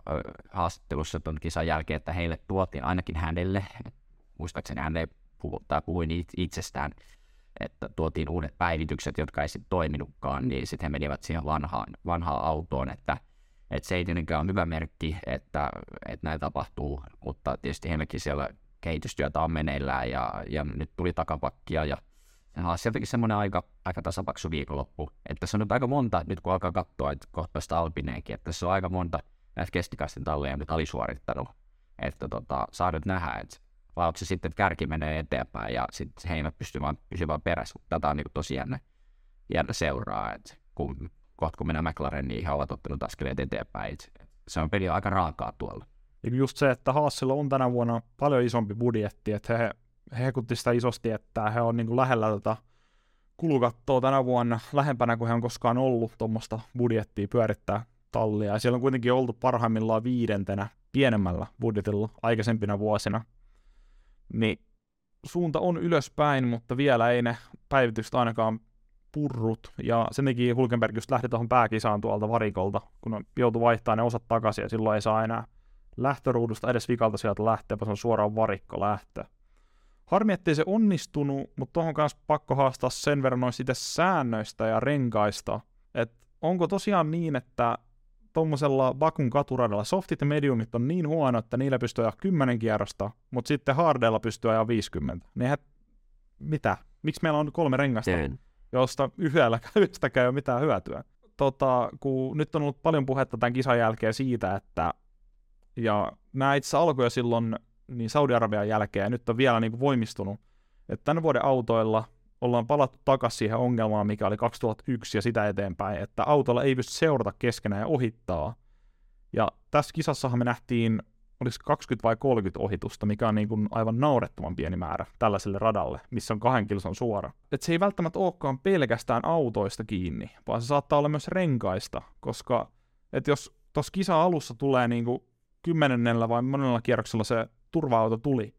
B: haastattelussa tuon kisan jälkeen, että heille tuotiin ainakin hänelle, muistaakseni hän ei puhu, tai puhui itsestään, että tuotiin uudet päivitykset, jotka ei sitten toiminutkaan, niin sitten he menivät siihen vanhaan, vanhaan autoon, että, että se ei tietenkään ole hyvä merkki, että, että näin tapahtuu, mutta tietysti heillekin siellä kehitystyötä on meneillään ja, ja nyt tuli takapakkia ja sieltäkin semmoinen aika, aika tasapaksu viikonloppu. Että tässä on nyt aika monta, nyt kun alkaa katsoa, että kohtaista Alpineenkin, että tässä on aika monta näitä kestikaisten talleja nyt alisuorittanut. Että tota, saa nyt nähdä, että vai onko se sitten, että kärki menee eteenpäin ja sitten he eivät pysty vaan pysymään perässä. Tätä on niin tosi jännä, jännä seuraa, että kun kohta kun mennään McLaren, niin he ovat ottanut askeleet eteenpäin. Että se on peli aika raakaa tuolla.
A: Just se, että Haasilla on tänä vuonna paljon isompi budjetti, että he, he hekutti sitä isosti, että he on niin kuin lähellä tätä kulukattoa tänä vuonna lähempänä kuin he on koskaan ollut tuommoista budjettia pyörittää tallia. Ja siellä on kuitenkin oltu parhaimmillaan viidentenä pienemmällä budjetilla aikaisempina vuosina. Niin suunta on ylöspäin, mutta vielä ei ne päivitykset ainakaan purrut. Ja sen takia Hulkenberg just lähti tuohon pääkisaan tuolta varikolta, kun on joutu vaihtamaan ne osat takaisin ja silloin ei saa enää lähtöruudusta edes vikalta sieltä lähteä, vaan se on suoraan varikko lähtö. Harmi, ettei se onnistunut, mutta tuohon kanssa pakko haastaa sen verran noista itse säännöistä ja renkaista, että onko tosiaan niin, että tuommoisella Bakun katuradalla softit ja mediumit on niin huono, että niillä pystyy ajaa 10 kierrosta, mutta sitten hardella pystyy ajaa 50. Niin eihän, mitä? Miksi meillä on kolme rengasta,
B: Tein.
A: josta yhdellä yhdestäkään ei ole mitään hyötyä? Tota, kun nyt on ollut paljon puhetta tämän kisan jälkeen siitä, että ja nämä itse alkoi jo silloin niin Saudi-Arabian jälkeen, ja nyt on vielä niin kuin voimistunut, että tämän vuoden autoilla ollaan palattu takaisin siihen ongelmaan, mikä oli 2001 ja sitä eteenpäin, että autolla ei pysty seurata keskenään ja ohittaa. Ja tässä kisassahan me nähtiin, oliko 20 vai 30 ohitusta, mikä on niin kuin aivan naurettoman pieni määrä tällaiselle radalle, missä on kahden kilson suora. Et se ei välttämättä olekaan pelkästään autoista kiinni, vaan se saattaa olla myös renkaista, koska et jos tuossa kisa alussa tulee niin kuin kymmenennellä vai monella kierroksella se turva-auto tuli,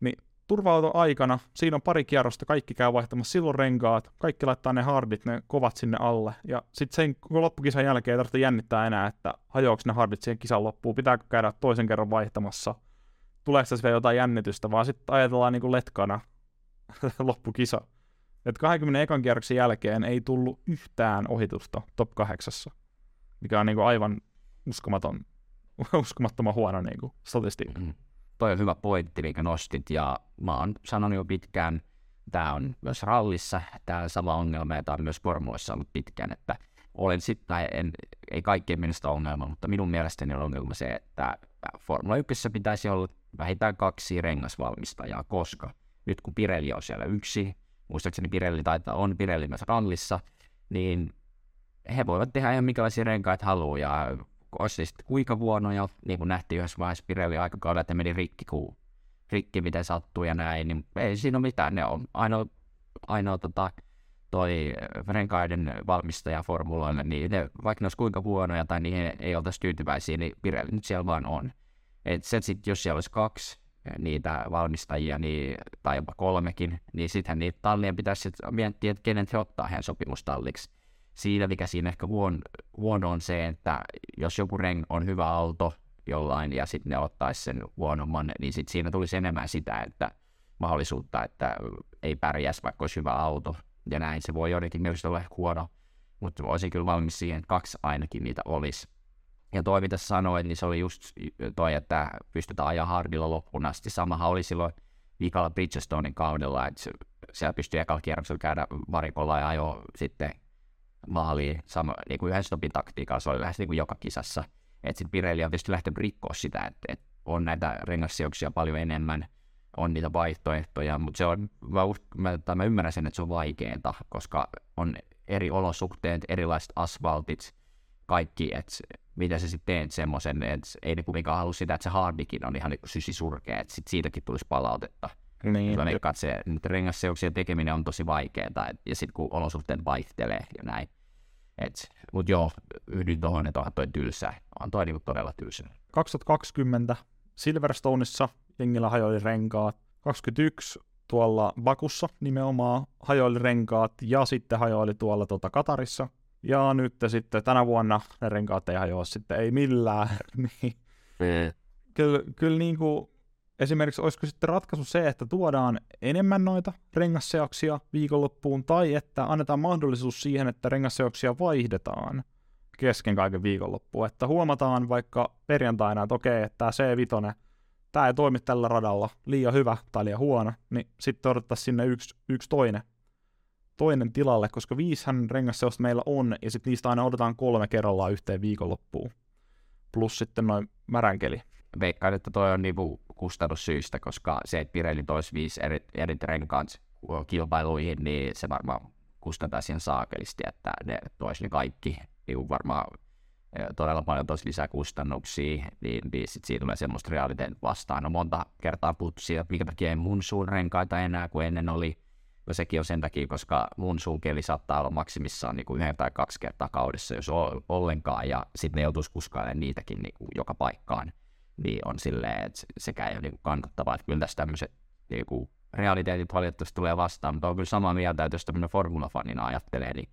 A: niin turva aikana, siinä on pari kierrosta, kaikki käy vaihtamassa silloin renkaat, kaikki laittaa ne hardit, ne kovat sinne alle, ja sitten sen loppukisan jälkeen ei tarvitse jännittää enää, että hajoako ne hardit siihen kisan loppuun, pitääkö käydä toisen kerran vaihtamassa, tuleeko tässä vielä jotain jännitystä, vaan sitten ajatellaan niin kuin letkana loppukisa. Että 21 kierroksen jälkeen ei tullut yhtään ohitusta top 8, mikä on niin kuin aivan uskomaton, uskomattoman huono niin kuin statistiikka.
B: Mm. Toi on hyvä pointti, minkä nostit, ja mä oon sanonut jo pitkään, tämä on myös rallissa, tämä sama ongelma, ja tämä on myös formuloissa ollut pitkään, että olen sitten, en, ei kaikkien mielestä ongelma, mutta minun mielestäni on ongelma se, että Formula 1 pitäisi olla vähintään kaksi rengasvalmistajaa, koska nyt kun Pirelli on siellä yksi, muistaakseni Pirelli taitaa on Pirelli myös rallissa, niin he voivat tehdä ihan minkälaisia renkaita haluaa, ja olisi sitten kuinka huonoja, niin kuin nähtiin yhdessä vaiheessa Pirelli aikakaudella, että meni rikki, kun rikki miten sattuu ja näin, niin ei siinä ole mitään, ne on ainoa, ainoa tota, toi renkaiden valmistaja formuloille, niin ne, vaikka ne olisi kuinka huonoja tai niihin ei oltaisi tyytyväisiä, niin Pirelli nyt siellä vaan on. Et se sit, jos siellä olisi kaksi niitä valmistajia niin, tai jopa kolmekin, niin sittenhän niitä tallien pitäisi sit miettiä, että kenen he ottaa heidän sopimustalliksi. Siinä, mikä siinä ehkä huono, huono on se, että jos joku reng on hyvä auto jollain ja sitten ne ottaisi sen huonomman, niin sit siinä tulisi enemmän sitä, että mahdollisuutta, että ei pärjäisi, vaikka olisi hyvä auto. Ja näin se voi joidenkin mielestä olla huono, mutta olisin kyllä valmis siihen, että kaksi ainakin niitä olisi. Ja toi, mitä sanoit, niin se oli just toi, että pystytään ajaa hardilla loppuun asti. Samahan oli silloin viikalla Bridgestonein kaudella, että siellä pystyi ekalla kierroksella käydä varikolla ja ajo sitten maaliin sama, niin kuin yhden stopin taktiikalla, se oli lähes niin kuin joka kisassa. Että sitten Pirelli on tietysti lähtenyt rikkoa sitä, että, että on näitä rengassijouksia paljon enemmän, on niitä vaihtoehtoja, mutta se on, mä, mä, tai mä ymmärrän sen, että se on vaikeaa, koska on eri olosuhteet, erilaiset asfaltit, kaikki, että miten sä sitten teet semmoisen, että ei ne kuitenkaan halua sitä, että se hardikin on ihan niin sysisurkea, että sit siitäkin tulisi palautetta.
A: Niin.
B: Veikkaan, että se nyt rengasseuksien tekeminen on tosi vaikeaa, ja sitten kun olosuhteet vaihtelee ja näin. Mutta joo, yhdyn tuohon, että onhan toi tylsä. On toi niinku todella tylsä.
A: 2020 Silverstoneissa jengillä hajoili renkaat. 21 tuolla Bakussa nimenomaan hajoili renkaat ja sitten hajoili tuolla tuota Katarissa. Ja nyt sitten tänä vuonna ne renkaat ei hajoa sitten ei millään. niin. Kyllä, kyllä niin kuin, esimerkiksi olisiko sitten ratkaisu se, että tuodaan enemmän noita rengasseoksia viikonloppuun, tai että annetaan mahdollisuus siihen, että rengasseoksia vaihdetaan kesken kaiken viikonloppuun. Että huomataan vaikka perjantaina, että okei, että tämä C5, tämä ei toimi tällä radalla, liian hyvä tai liian huono, niin sitten odotettaisiin sinne yksi, yksi toinen, toinen tilalle, koska viishän rengasseosta meillä on, ja sitten niistä aina odotetaan kolme kerrallaan yhteen viikonloppuun. Plus sitten noin märänkeli.
B: Veikkaan, että toi on niinku kustannussyistä, koska se, että Pirelli toisi viisi eri, eri renkaat kilpailuihin, niin se varmaan kustantaa siihen saakelisti, että ne toisi ne kaikki niin varmaan todella paljon tosi lisäkustannuksia, niin, niin sit siitä tulee semmoista realiteetin vastaan. No monta kertaa puhuttu siitä, minkä takia ei mun suun renkaita enää kuin ennen oli. Ja sekin on sen takia, koska mun keli saattaa olla maksimissaan niin kuin yhden tai kaksi kertaa kaudessa, jos ollenkaan, ja sitten ne joutuisi kuskailemaan niitäkin niin kuin joka paikkaan. Niin on silleen, että sekä ei ole niin kannattavaa, että kyllä tässä tämmöiset niin kuin realiteetit valitettavasti tulee vastaan, mutta on kyllä samaa mieltä, että jos tämmöinen formulafanina ajattelee, niin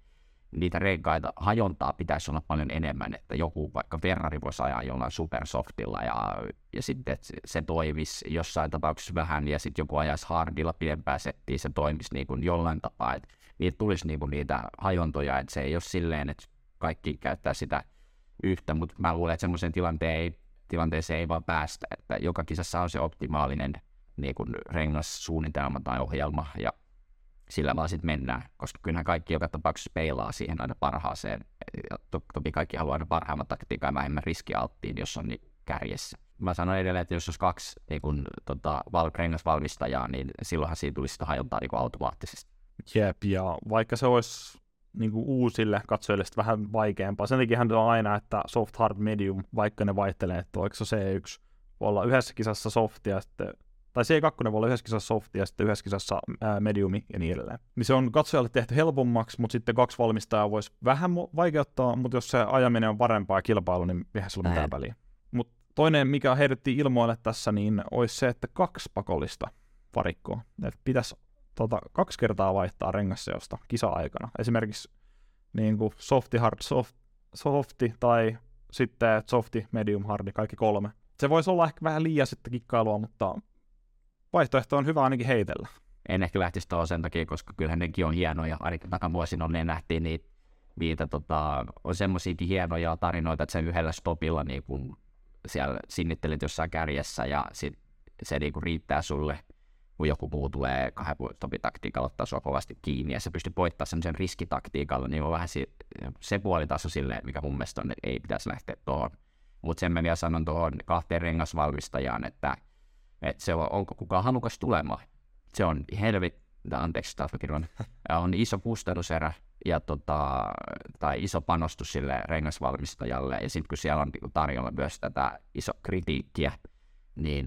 B: niitä renkaita hajontaa pitäisi olla paljon enemmän, että joku vaikka Ferrari voisi ajaa jollain supersoftilla ja, ja sitten että se toimisi jossain tapauksessa vähän ja sitten joku ajaisi hardilla pidempää settiä, se toimisi niin kuin jollain tapaa, että niitä tulisi niin kuin niitä hajontoja, että se ei ole silleen, että kaikki käyttää sitä yhtä, mutta mä luulen, että semmoisen tilanteen ei, tilanteeseen ei vaan päästä, että joka kisassa on se optimaalinen niin kuin rengassuunnitelma tai ohjelma ja sillä vaan sitten mennään, koska kyllähän kaikki joka tapauksessa peilaa siihen aina parhaaseen. Ja to- toki kaikki haluaa aina parhaimmat taktiikan ja vähemmän riskialttiin, jos on niin kärjessä. Mä sanon edelleen, että jos olisi kaksi niin kun, tota, val- rengasvalmistajaa, niin silloinhan siitä tulisi sitä hajontaa niin automaattisesti.
A: Jep, ja vaikka se olisi niin kuin uusille katsojille vähän vaikeampaa. Sen takia on aina, että soft, hard, medium, vaikka ne vaihtelee, että voiko se C1 olla yhdessä kisassa softia ja sitten tai C2 voi olla yhdessä kisassa softi ja sitten yhdessä kisassa ää, mediumi ja niin edelleen. Niin se on katsojalle tehty helpommaksi, mutta sitten kaksi valmistajaa voisi vähän vaikeuttaa, mutta jos se ajaminen on parempaa kilpailu, niin eihän sillä ole mitään väliä. Mutta toinen, mikä heitettiin ilmoille tässä, niin olisi se, että kaksi pakollista varikkoa. Että pitäisi tota, kaksi kertaa vaihtaa rengasseosta kisa-aikana. Esimerkiksi niin kuin softi, hard, soft, softi tai sitten softi, medium, hardi, kaikki kolme. Se voisi olla ehkä vähän liian sitten kikkailua, mutta vaihtoehto on hyvä ainakin heitellä.
B: En ehkä lähtisi tuohon sen takia, koska kyllähän nekin on hienoja. Ainakin takavuosina ne nähtiin niitä, niitä tota, on semmoisiakin hienoja tarinoita, että sen yhdellä stopilla niin kun siellä sinnittelit jossain kärjessä ja sit se niin kun riittää sulle, kun joku muu tulee kahden stopitaktiikalla ottaa sua kovasti kiinni ja se pystyy voittamaan semmoisen riskitaktiikalla, niin on vähän se, se puoli taas on silleen, mikä mun mielestä on, että ei pitäisi lähteä tuohon. Mutta sen mä vielä sanon tuohon kahteen rengasvalmistajaan, että että se on, onko kukaan halukas tulemaan. Se on helvet, anteeksi taas on iso kustannuserä ja tota, tai iso panostus sille rengasvalmistajalle, ja sitten kun siellä on tarjolla myös tätä iso kritiikkiä, niin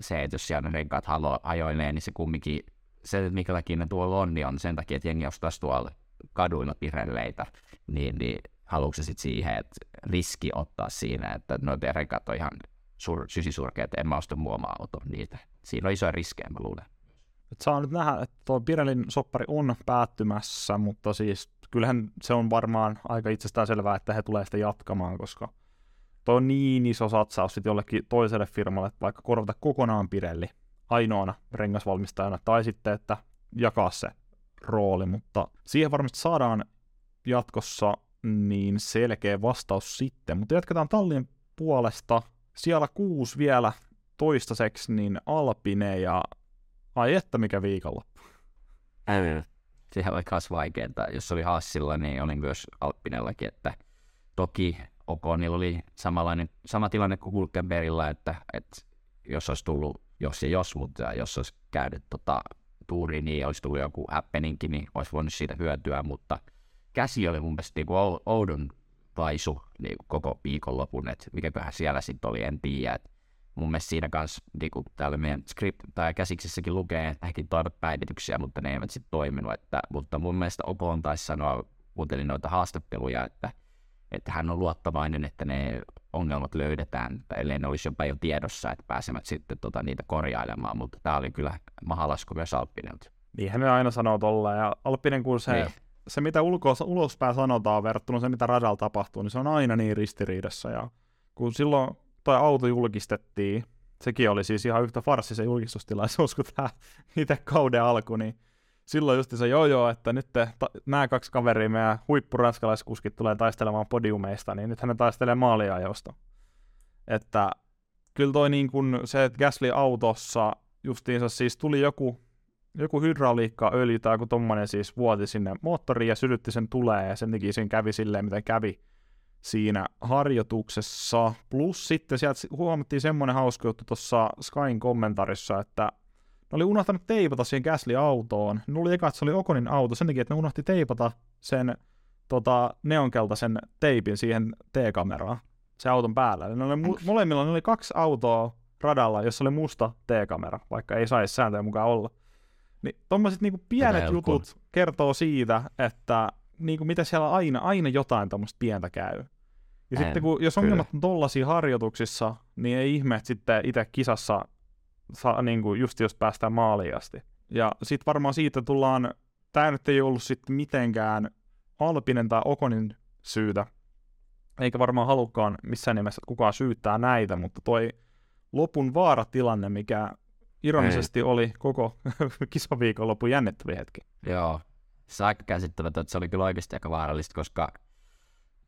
B: se, että jos siellä renkaat halo, hajoilee, niin se kumminkin, se, että mikä takia ne tuolla on, niin on sen takia, että jengi ostaisi tuolla kaduilla pirelleitä, niin, niin haluatko sitten siihen, että riski ottaa siinä, että noita renkaat on ihan sur, sysisurkeat, en mä osta muomaa auto niitä. Siinä on isoja riskejä, mä luulen.
A: Et saa nyt nähdä, että tuo Pirelin soppari on päättymässä, mutta siis kyllähän se on varmaan aika itsestään selvää, että he tulee sitä jatkamaan, koska tuo on niin iso satsaus sitten jollekin toiselle firmalle, että vaikka korvata kokonaan Pirelli ainoana rengasvalmistajana, tai sitten, että jakaa se rooli, mutta siihen varmasti saadaan jatkossa niin selkeä vastaus sitten. Mutta jatketaan tallien puolesta siellä kuusi vielä toistaiseksi, niin Alpine ja ai että mikä viikonloppu.
B: Sehän oli myös vaikeaa. Jos oli Hassilla, niin oli myös Alppinellakin, että toki Okonilla oli samanlainen, sama tilanne kuin Hulkenbergillä, että, että jos olisi tullut jos ja jos, mutta jos olisi käynyt tota, tuuri, niin olisi tullut joku happeningkin, niin olisi voinut siitä hyötyä, mutta käsi oli mun mielestä niin oudon vaisu niin koko viikonlopun, että mikäköhän siellä sitten oli, en tiedä. Et mun mielestä siinä kanssa niin kuin täällä meidän script tai käsiksessäkin lukee, että hekin toivat päivityksiä, mutta ne eivät sitten toiminut. Että, mutta mun mielestä Opon taisi sanoa, kuuntelin noita haastatteluja, että, että hän on luottavainen, että ne ongelmat löydetään, tai ellei ne olisi jopa jo tiedossa, että pääsemät sitten tota, niitä korjailemaan, mutta tämä oli kyllä mahalasku myös Alppinelta.
A: Niinhän ne aina sanoo tolla, ja Alppinen kun se niin se, mitä ulko, ulospäin sanotaan verrattuna se, mitä radalla tapahtuu, niin se on aina niin ristiriidassa. Ja kun silloin toi auto julkistettiin, sekin oli siis ihan yhtä farssi se julkistustilaisuus kuin tämä itse kauden alku, niin silloin just se joo, että nyt ta, nämä kaksi kaveria, meidän huippuranskalaiskuskit tulee taistelemaan podiumeista, niin nythän ne taistelee maaliajosta. Että kyllä toi niin kuin se, että Gasly autossa justiinsa siis tuli joku joku hydrauliikka, öljy tai joku tommonen siis vuoti sinne moottoriin ja sytytti sen tulee ja sen takia sen kävi silleen, miten kävi siinä harjoituksessa. Plus sitten sieltä huomattiin semmoinen hauska juttu tuossa Skyn kommentarissa, että ne oli unohtanut teipata siihen Gasly-autoon. Ne oli eka, että se oli Okonin auto sen takia, että ne unohti teipata sen tota, neonkeltaisen teipin siihen T-kameraan, se auton päällä. Ne oli, mu- molemmilla ne oli kaksi autoa radalla, jossa oli musta T-kamera, vaikka ei saisi sääntöjen mukaan olla. Niin tommoset niinku pienet jutut kertoo siitä, että niinku mitä siellä aina, aina jotain tämmöistä pientä käy. Ja en, sitten kun, jos ongelmat on tollaisia harjoituksissa, niin ei ihme, että sitten itse kisassa saa, niin kuin just jos päästään maaliin asti. Ja sitten varmaan siitä tullaan, tämä nyt ei ollut sitten mitenkään Alpinen tai Okonin syytä, eikä varmaan halukkaan missään nimessä, että kukaan syyttää näitä, mutta toi lopun vaaratilanne, mikä ironisesti ei. oli koko kisaviikonlopun jännittävä hetki.
B: Joo, se aika käsittämätöntä, että se oli kyllä oikeasti aika vaarallista, koska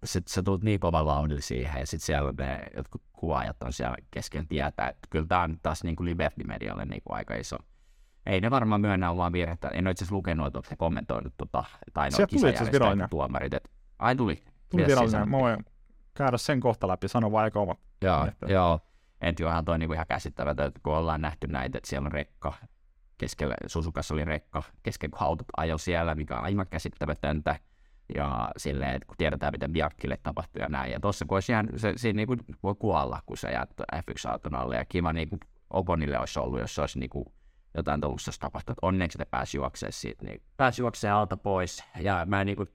B: sitten sä tulet niin kovalla vauhdilla siihen, ja sitten siellä ne jotkut kuvaajat on siellä kesken tietää, että kyllä tämä on taas niin kuin Liberty-medialle niin kuin aika iso. Ei ne varmaan myönnä ole vaan virhettä. En ole itse asiassa lukenut, että se kommentoinut tota, tai
A: noin kisajärjestäjät
B: tuomarit. Et, ai tuli.
A: Tuli virallinen. Mä voin käydä sen kohta läpi, sano vaan aika omat.
B: Joo, joo. En ihan toi niinku ihan käsittämätöntä, kun ollaan nähty näitä, että siellä on rekka, keskellä, Susukassa oli rekka, kesken kun autot ajo siellä, mikä on aivan käsittämätöntä ja silleen, että kun tiedetään, miten Biakkille tapahtui ja näin. Ja tuossa kun olisi jäänyt, se, siinä niin kuin voi kuolla, kun se jää F1-auton alle. Ja kiva niin kuin Oponille olisi ollut, jos se olisi niin kuin jotain tuollaista tapahtunut. Onneksi ne pääsi juoksemaan siitä. Niin pääsi juoksemaan alta pois. Ja mä niin kuin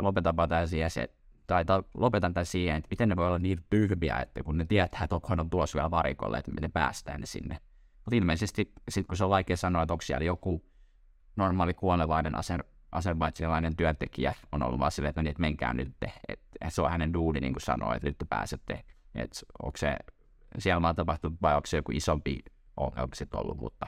B: lopetan tämän siihen, se, tai lopetan tämän siihen, että miten ne voi olla niin tyhmiä, että kun ne tietää, että Ocon on tuossa vielä varikolle, että miten päästään ne sinne. Mutta ilmeisesti, sit kun se on vaikea sanoa, että onko siellä joku normaali kuolevainen asen aserbaidsanilainen työntekijä on ollut vaan silleen, että, no niin, että menkää nyt, että se on hänen duudi, niin kuin sanoo, että nyt te pääsette, että onko se siellä vaan tapahtunut vai onko se joku isompi ongelma sitten ollut, mutta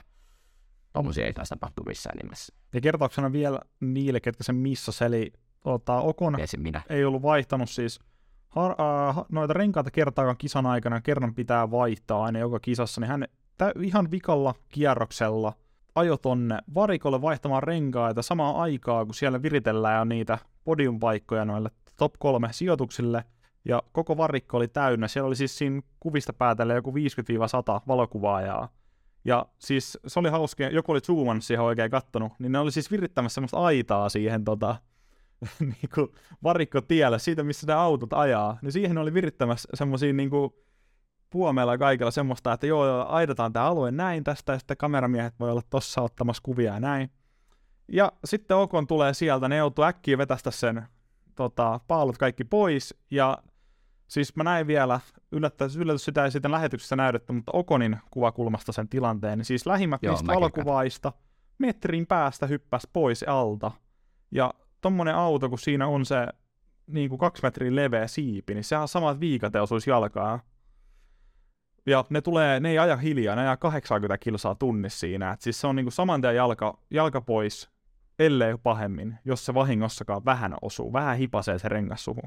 B: tuommoisia ei taas tapahtu missään nimessä.
A: Ja kertauksena vielä niille, ketkä sen missas, eli ota, Okon minä. ei ollut vaihtanut siis har, uh, noita renkaita kertaakaan kisan aikana, kerran pitää vaihtaa aina joka kisassa, niin hän tä, ihan vikalla kierroksella – ajo tonne varikolle vaihtamaan renkaita samaan aikaa, kun siellä viritellään jo niitä podiumpaikkoja noille top kolme sijoituksille, ja koko varikko oli täynnä. Siellä oli siis siinä kuvista päätellä joku 50-100 valokuvaajaa. Ja siis se oli hauska, joku oli zoomannut siihen oikein kattonut, niin ne oli siis virittämässä semmoista aitaa siihen tota, niinku varikkotielle, siitä missä ne autot ajaa. Niin siihen oli virittämässä semmoisia niinku, puomeilla kaikilla semmoista, että joo, aidataan tämä alue näin tästä, ja sitten kameramiehet voi olla tossa ottamassa kuvia ja näin. Ja sitten Okon tulee sieltä, ne joutuu äkkiä vetästä sen tota, paalut kaikki pois, ja siis mä näin vielä, yllätys, yllätys sitä ei sitten lähetyksessä näytetty, mutta Okonin kuvakulmasta sen tilanteen, niin siis lähimmät Joo, niistä valokuvaista metrin päästä hyppäs pois alta. Ja tommonen auto, kun siinä on se niin kuin kaksi metriä leveä siipi, niin sehän on samat viikate osuisi jalkaa. Ja ne, tulee, ne ei aja hiljaa, ne ajaa 80 kilsaa tunnissa siinä. Et siis se on niinku saman tien jalka, jalka pois, ellei pahemmin, jos se vahingossakaan vähän osuu, vähän hipasee se rengas suhu.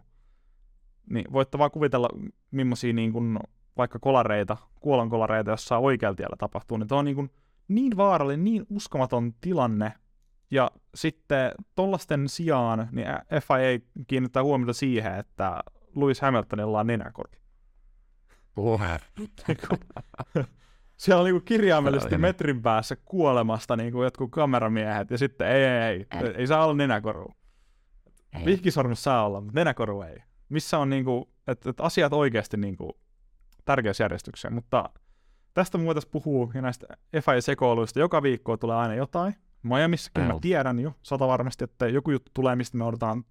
A: Niin voitte vaan kuvitella, millaisia niin kuin, vaikka kolareita, kuolonkolareita jossain oikealla tiellä tapahtuu. Niin, on niin, kuin, niin vaarallinen, niin uskomaton tilanne. Ja sitten tollasten sijaan niin FIA kiinnittää huomiota siihen, että Lewis Hamiltonilla on nenäkori.
B: Puhe.
A: Siellä on niinku kirjaimellisesti metrin päässä kuolemasta niinku jotkut kameramiehet, ja sitten ei, ei, ei, ei, ei saa olla nenäkoru. Vihkisormus saa olla, mutta nenäkoru ei. Missä on niinku, että et asiat oikeasti niinku tärkeysjärjestykseen, mutta tästä me voitaisiin puhua ja näistä FI-sekoiluista. Joka viikko tulee aina jotain. Miamissakin mä tiedän jo sata varmasti, että joku juttu tulee, mistä me odotetaan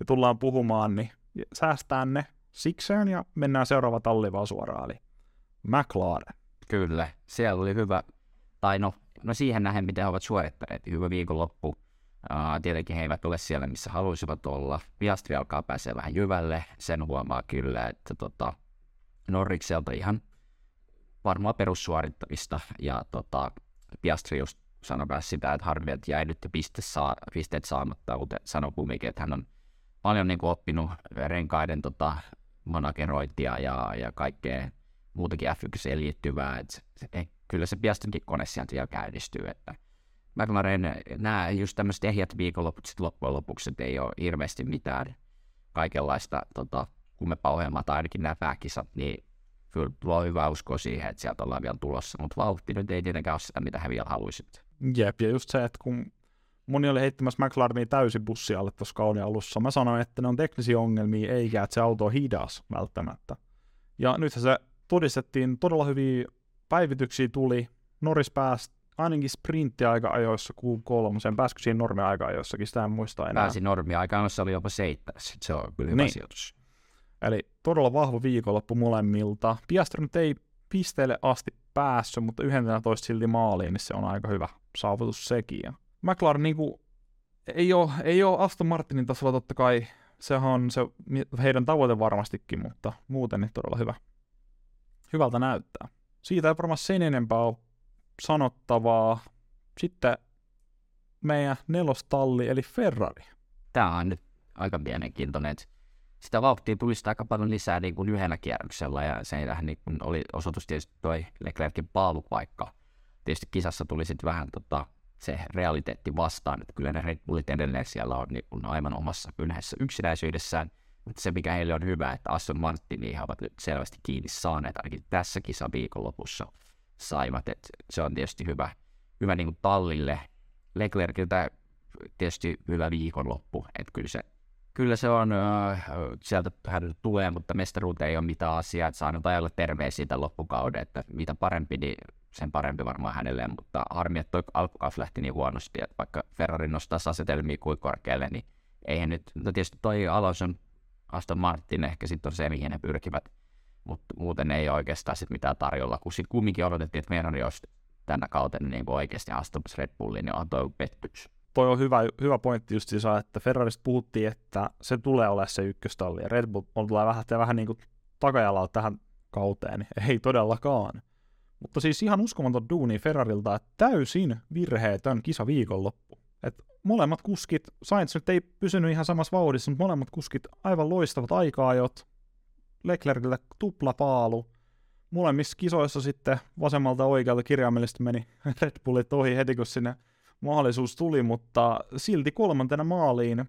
A: ja tullaan puhumaan, niin säästään ne sikseen ja mennään seuraava talli vaan suoraan, eli McLaren.
B: Kyllä, siellä oli hyvä, tai no, no siihen nähden, miten he ovat suorittaneet, hyvä viikonloppu. Uh, tietenkin he eivät ole siellä, missä haluaisivat olla. Piastri alkaa pääsee vähän jyvälle, sen huomaa kyllä, että tota, Norrikselta ihan varmaan perussuorittamista, ja tota, Piastri just sanoi myös sitä, että harvi, että jäi nyt piste saa, pisteet saamatta, mutta sanoi kumminkin, että hän on paljon niin kuin, oppinut renkaiden tota, managerointia ja, ja kaikkea muutakin F1 liittyvää. Et, et, kyllä se Piastonkin kone sieltä vielä käynnistyy. Että McLaren, nämä just tämmöiset ehjät viikonloput sitten loppujen lopuksi, että ei ole hirveästi mitään kaikenlaista tota, kummepauhelmaa, tai ainakin nämä pääkisat, niin kyllä tuo hyvä usko siihen, että sieltä ollaan vielä tulossa, mutta vauhti nyt ei tietenkään ole sitä, mitä he vielä haluaisivat.
A: Jep, ja just se, että kun moni oli heittämässä McLarenia täysin bussi alle tuossa kauden alussa. Mä sanoin, että ne on teknisiä ongelmia, eikä että se auto on hidas välttämättä. Ja nythän se todistettiin, todella hyviä päivityksiä tuli. Norris pääsi ainakin aika ajoissa Q3, pääsikö siihen aika ajoissakin, sitä en muista enää.
B: Pääsi normi-aikaan, se oli jopa seitsemäs, se on kyllä hyvä niin. sijoitus.
A: Eli todella vahva viikonloppu molemmilta. Piastri nyt ei pisteelle asti päässyt, mutta 11 silti maaliin, niin se on aika hyvä saavutus sekin. McLaren niin kuin, ei, ole, ei ole Aston Martinin tasolla totta kai, sehän on se heidän tavoite varmastikin, mutta muuten niin todella hyvä. Hyvältä näyttää. Siitä ei varmaan sen enempää ole sanottavaa. Sitten meidän nelostalli, eli Ferrari.
B: Tämä on nyt aika mielenkiintoinen. Sitä vauhtia tuli sitä aika paljon lisää niin kuin yhdellä kierroksella, ja se niin kuin oli osoitus tietysti toi Leclercin paalupaikka. Tietysti kisassa tuli sitten vähän tota, se realiteetti vastaan, että kyllä ne Red Bullit edelleen siellä on niin kuin aivan omassa yhdessä yksinäisyydessään, mutta se mikä heille on hyvä, että Aston Martin niin ovat nyt selvästi kiinni saaneet, ainakin tässä kisan viikonlopussa saivat, että se on tietysti hyvä, hyvä niin kuin tallille. Leclerciltä tietysti hyvä viikonloppu, että kyllä se, kyllä se on, äh, sieltä hän tulee, mutta mestaruuteen ei ole mitään asiaa, että saa nyt ajalla terveisiä siitä loppukauden, että mitä parempi, niin sen parempi varmaan hänelle, mutta harmi, että toi alkukausi lähti niin huonosti, että vaikka Ferrari nostaa asetelmia kuin korkealle, niin eihän nyt, no tietysti toi Alonson Aston Martin ehkä sitten on se, mihin ne pyrkivät, mutta muuten ei oikeastaan sit mitään tarjolla, kun sitten kumminkin odotettiin, että Ferrari olisi tänä kautena niin oikeasti astumassa Red Bulliin, niin on toi pettymys.
A: Toi on hyvä, hyvä pointti just siis, että Ferrarista puhuttiin, että se tulee olemaan se ykköstalli, ja Red Bull on tulee vähän, vähän niin kuin takajalalla tähän kauteen, niin ei todellakaan. Mutta siis ihan uskomaton duuni Ferrarilta, että täysin virheetön kisa viikonloppu. Et molemmat kuskit, Sainz nyt ei pysynyt ihan samassa vauhdissa, mutta molemmat kuskit aivan loistavat aikaajot. Leclercille tuplapaalu. Molemmissa kisoissa sitten vasemmalta oikealta kirjaimellisesti meni Red Bullit ohi heti, kun sinne mahdollisuus tuli, mutta silti kolmantena maaliin.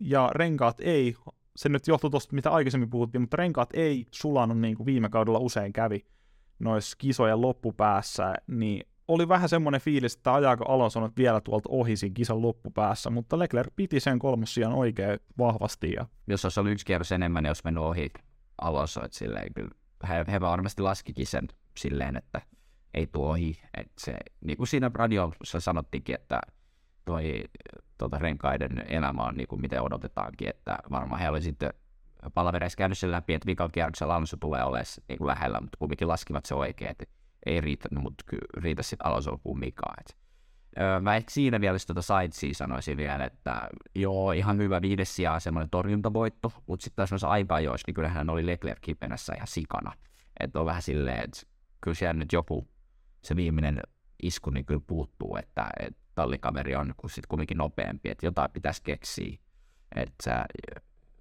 A: Ja renkaat ei, se nyt johtui tuosta, mitä aikaisemmin puhuttiin, mutta renkaat ei sulanut niin kuin viime kaudella usein kävi noissa kisojen loppupäässä, niin oli vähän semmoinen fiilis, että ajaako Alonso nyt vielä tuolta ohi siinä kisan loppupäässä, mutta Leclerc piti sen kolmossian oikein vahvasti. Ja...
B: Jos olisi ollut yksi kierros enemmän, niin olisi mennyt ohi Alonso, että silleen, kyllä he, he varmasti laskikin sen silleen, että ei tuo ohi. Että se, niin kuin siinä radiossa sanottiinkin, että toi tuota, renkaiden elämä on niin kuin miten odotetaankin, että varmaan he oli sitten palavereissa käynyt sen läpi, että viikon kierroksella Alonso tulee olemaan niin kuin lähellä, mutta kumminkin laskivat se oikein, että ei riittänyt, mutta riitä sitten Alonso kumminkaan. Että. Öö, mä ehkä siinä vielä tuota Saitsia sanoisin vielä, että joo, ihan hyvä viides sijaa semmoinen torjuntavoitto, mutta sitten taas noissa aika niin kyllähän oli Leclerc kipenässä ihan sikana. Että on vähän silleen, että kyllä siellä nyt joku, se viimeinen isku niin kyllä puuttuu, että, että tallikaveri on sit kumminkin nopeampi, että jotain pitäisi keksiä. Että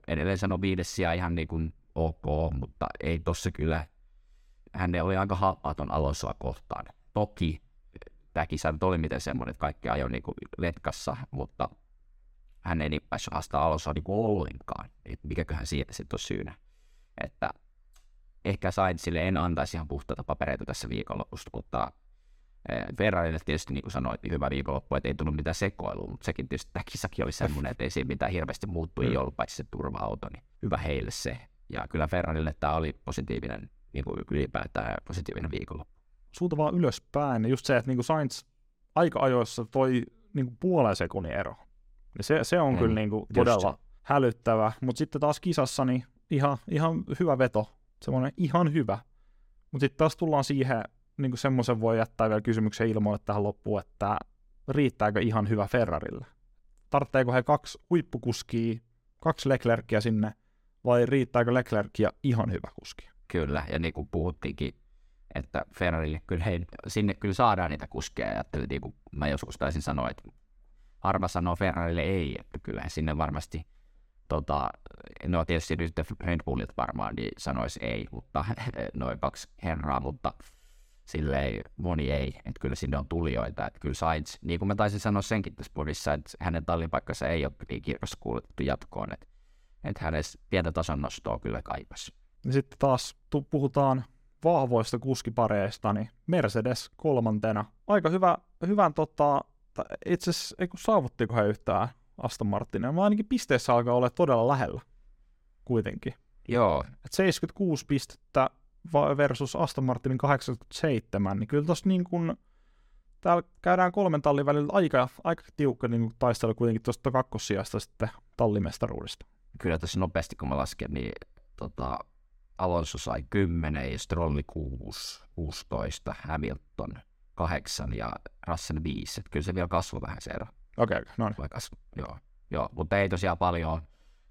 B: edelleen sanoi viides sija ihan niin kuin ok, mutta ei tossa kyllä, hän oli aika haapaton Alonsoa kohtaan. Toki tämä kisa oli miten semmoinen, että kaikki ajoi niin kuin letkassa, mutta hän ei niin päässyt haastaa Alonsoa niin kuin ollenkaan. Mikäköhän siitä sitten on syynä. Että ehkä Sainzille en antaisi ihan puhtaita papereita tässä viikonlopusta, mutta Ferrarille tietysti niin kuin sanoit, niin hyvä viikonloppu, että ei tullut mitään sekoilua, mutta sekin tietysti tämä kisakin oli semmoinen, että ei siinä mitään hirveästi muuttu, ei mm. ollut paitsi se turva-auto, niin hyvä heille se. Ja kyllä Ferrarille tämä oli positiivinen, niin kuin ylipäätään positiivinen viikonloppu.
A: Suunta vaan ylöspäin, just se, että niin kuin Sainz aika ajoissa toi niin kuin puolen sekunnin ero. Se, se on mm, kyllä niin kuin todella se. hälyttävä, mutta sitten taas kisassa niin ihan, ihan hyvä veto, semmoinen ihan hyvä. Mutta sitten taas tullaan siihen, niin semmoisen voi jättää vielä kysymyksen ilmoille tähän loppuun, että riittääkö ihan hyvä Ferrarille? Tarvitseeko he kaksi huippukuskia, kaksi Leclercia sinne, vai riittääkö Leclercia ihan hyvä kuski?
B: Kyllä, ja niin kuin puhuttiinkin, että Ferrarille, kyllä he, sinne kyllä saadaan niitä kuskeja, ja niin kuin mä joskus taisin sanoa, että harva sanoo Ferrarille ei, että kyllä sinne varmasti tota, no tietysti nyt Red Bullit varmaan niin sanoisi ei, mutta noin kaksi herraa, mutta silleen moni ei, että kyllä sinne on tulijoita, että kyllä Sainz, niin kuin mä taisin sanoa senkin tässä podissa, että hänen tallipaikkansa ei ole niin kirjassa kuulutettu jatkoon, että, että hänestä pientä tason nostoa kyllä kaipas.
A: Ja sitten taas puhutaan vahvoista kuskipareista, niin Mercedes kolmantena. Aika hyvä, hyvän tota, itse asiassa, ei kun saavuttiko he yhtään Aston Martinia, vaan ainakin pisteessä alkaa olla todella lähellä kuitenkin.
B: Joo.
A: Et 76 pistettä versus Aston Martinin 87, niin kyllä tossa niin kuin, täällä käydään kolmen tallin välillä aika, aika tiukka niin taistelu kuitenkin tuosta kakkossijasta sitten tallimestaruudesta.
B: Kyllä tässä nopeasti kun mä lasken, niin tota, Alonso sai 10 ja Strolli 6, 16, Hamilton 8 ja Russell 5. Että kyllä se vielä kasvoi vähän se ero.
A: Okei, okay, no
B: niin. Kasvu, joo, joo, mutta ei tosiaan paljon,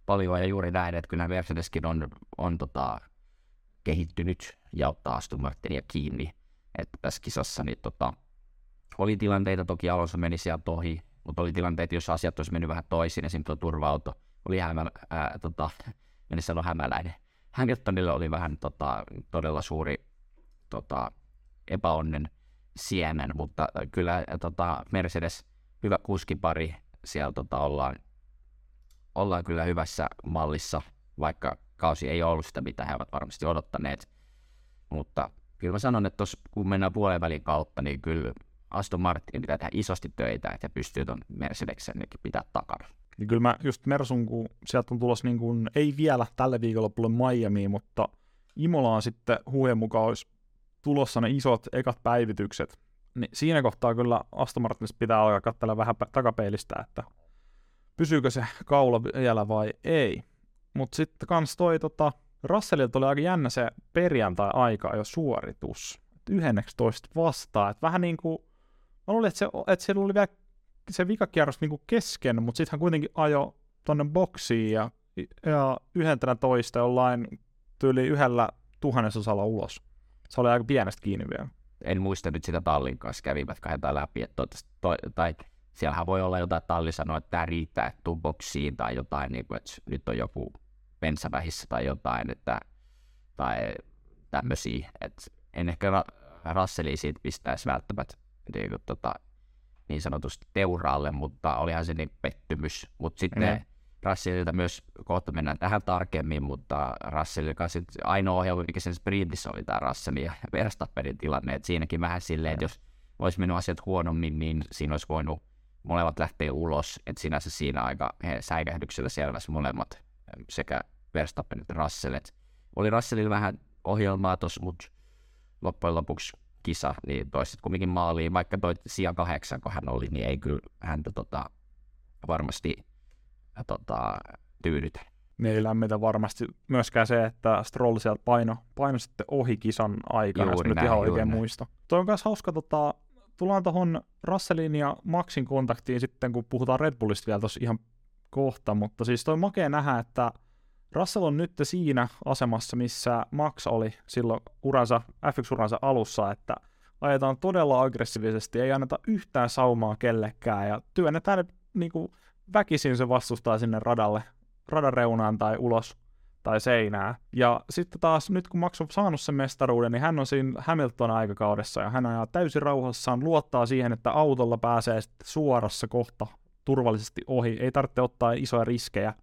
B: paljon ja juuri näin, että kyllä Mercedeskin on, on tota, kehittynyt ja ottaa Aston Martinia kiinni. Että tässä kisassa niin tota, oli tilanteita, toki Alonso meni sieltä ohi, mutta oli tilanteita, jos asiat olisi mennyt vähän toisin, esimerkiksi tuo turva-auto oli hämä, ää, tota, en sano hämäläinen. Hamiltonille oli vähän tota, todella suuri tota, epäonnen siemen, mutta kyllä tota, Mercedes hyvä kuskipari, siellä tota, ollaan, ollaan kyllä hyvässä mallissa, vaikka kausi ei ollut sitä, mitä he ovat varmasti odottaneet. Mutta kyllä mä sanon, että tos, kun mennään puolen välin kautta, niin kyllä Aston Martin pitää tehdä isosti töitä, että pystyy tuon Mercedeksen pitää takana.
A: Niin kyllä mä just Mersun, kun sieltä on tulossa niin kuin, ei vielä tällä viikonlopulla Miami, mutta Imolaan sitten huujen mukaan olisi tulossa ne isot ekat päivitykset. Niin siinä kohtaa kyllä Aston Martinista pitää alkaa katsella vähän takapeilistä, että pysyykö se kaula vielä vai ei. Mutta sitten kans toi tota, Russellilta oli aika jännä se perjantai-aika jo suoritus. 11 vastaan. Et vähän niin kuin, mä luulin, että, se, että siellä oli vielä se vikakierros niin kuin kesken, mutta sitten hän kuitenkin ajo tonne boksiin ja, ja yhdentenä toista jollain tyyli yhdellä tuhannesosalla ulos. Se oli aika pienestä kiinni vielä.
B: En muista nyt sitä tallin kanssa, kävivätkö he läpi, että to, tai siellähän voi olla jotain talli sanoa, että tämä riittää, että tuu boksiin tai jotain, niin kuin, että nyt on joku bensavähissä tai jotain, että, tai tämmöisiä, että en ehkä ra- Russellia siitä pistäisi välttämättä niin, kuin, tota, niin sanotusti teuraalle, mutta olihan se niin pettymys. Mutta sitten mm. Russellilta myös, kohta mennään tähän tarkemmin, mutta kanssa ainoa ohjelma, mikä sen sprintissä oli tämä Russellin ja Verstappenin tilanne, että siinäkin vähän silleen, että jos olisi mennyt asiat huonommin, niin siinä olisi voinut molemmat lähteä ulos, että sinänsä siinä aika säikähdyksellä selvässä molemmat sekä Verstappen että Russell. Et oli Russellilla vähän ohjelmaa tuossa, mutta loppujen lopuksi kisa, niin toiset kumminkin maaliin, vaikka toi sija kahdeksan, kun hän oli, niin ei kyllä häntä tota, varmasti tota, tyydytä.
A: Niin ei lämmitä varmasti myöskään se, että Stroll sieltä paino, paino sitten ohi kisan aikana, juuri jos näin, nyt ihan oikein näin. muista. Toi on myös hauska, tota, tullaan tuohon Russellin ja Maxin kontaktiin sitten, kun puhutaan Red Bullista vielä tuossa ihan kohta, mutta siis toi makea nähdä, että Russell on nyt siinä asemassa, missä Max oli silloin uransa, F1-uransa alussa, että ajetaan todella aggressiivisesti, ei anneta yhtään saumaa kellekään ja työnnetään niin kuin väkisin se vastustaa sinne radalle, radan reunaan tai ulos tai seinää. Ja sitten taas nyt kun Max on saanut sen mestaruuden, niin hän on siinä Hamilton aikakaudessa ja hän ajaa täysin rauhassaan, luottaa siihen, että autolla pääsee sitten suorassa kohta turvallisesti ohi, ei tarvitse ottaa isoja riskejä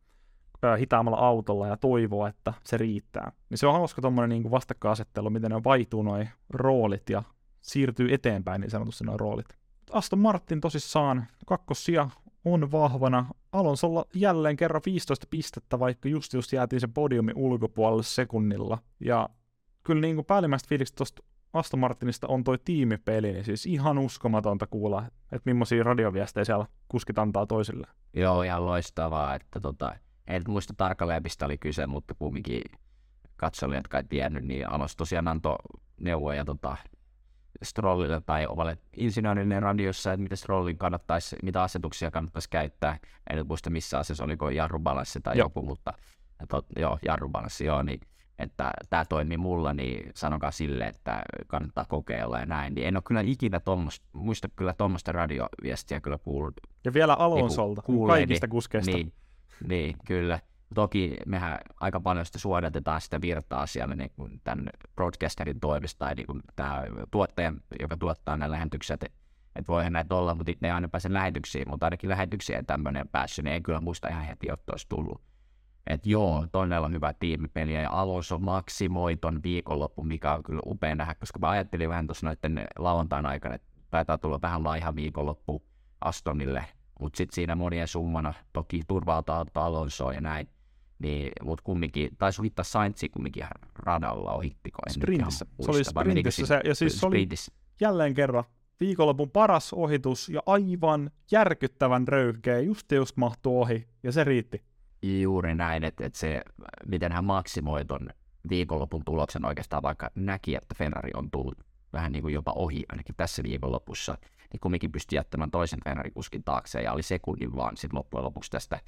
A: hitaammalla autolla ja toivoa, että se riittää. Niin se on hauska tuommoinen niin vastakkainasettelu, miten ne vaihtuu noin roolit ja siirtyy eteenpäin niin sanotusti noin roolit. Aston Martin tosissaan kakkosia on vahvana. Alonsolla jälleen kerran 15 pistettä, vaikka just just jäätiin sen podiumin ulkopuolelle sekunnilla. Ja kyllä niin kuin päällimmäistä fiilistä tuosta Aston Martinista on toi tiimipeli, niin siis ihan uskomatonta kuulla, että millaisia radioviestejä siellä kuskit antaa toisille.
B: Joo, ihan loistavaa, että tota, en muista tarkalleen, mistä oli kyse, mutta kumminkin katsojille, jotka ei tiennyt, niin Alos tosiaan antoi neuvoja tota, Strollille tai ovalle insinöörille radiossa, että mitä Strollin kannattaisi, mitä asetuksia kannattaisi käyttää. En nyt muista missä asiassa, oliko jarrubalanssi tai joo. joku, mutta tot, joo, jarrubalanssi, joo, niin että tämä toimii mulla, niin sanokaa sille, että kannattaa kokeilla ja näin. Niin en ole kyllä ikinä tuommoista, muista kyllä tuommoista radioviestiä kyllä kuullut.
A: Ja vielä Alonsolta, niin kaikista kuskeista.
B: Niin, niin, kyllä. Toki mehän aika paljon sitä suodatetaan sitä virtaa siellä niin kuin tämän broadcasterin toimesta, tai niin kuin tämä tuottaja, joka tuottaa nämä lähetykset, että voihan näitä olla, mutta ne ei aina pääse lähetyksiin, mutta ainakin lähetyksiä ei tämmöinen päässyt, niin ei kyllä muista ihan heti, että olisi tullut. Että joo, todella hyvä tiimipeli ja Alonso maksimoi ton viikonloppu, mikä on kyllä upea nähdä, koska mä ajattelin vähän tuossa noiden lauantain aikana, että taitaa tulla vähän laiha viikonloppu, Astonille, mutta sitten siinä monien summana toki turvautaa Alonsoa ja näin, niin, mutta kumminkin, taisi ohittaa Saintsi kumminkin radalla ohittiko,
A: sprintissä. Se oli sprintissä, se, ja siis se oli jälleen kerran viikonlopun paras ohitus ja aivan järkyttävän röyhkeä, just just mahtuu ohi, ja se riitti.
B: Juuri näin, että, että se, miten hän maksimoi ton viikonlopun tuloksen oikeastaan, vaikka näki, että Ferrari on tullut vähän niin kuin jopa ohi ainakin tässä viikonlopussa, niin kumminkin pystyi jättämään toisen Ferrari-kuskin taakse ja oli sekunnin vaan sitten loppujen lopuksi tästä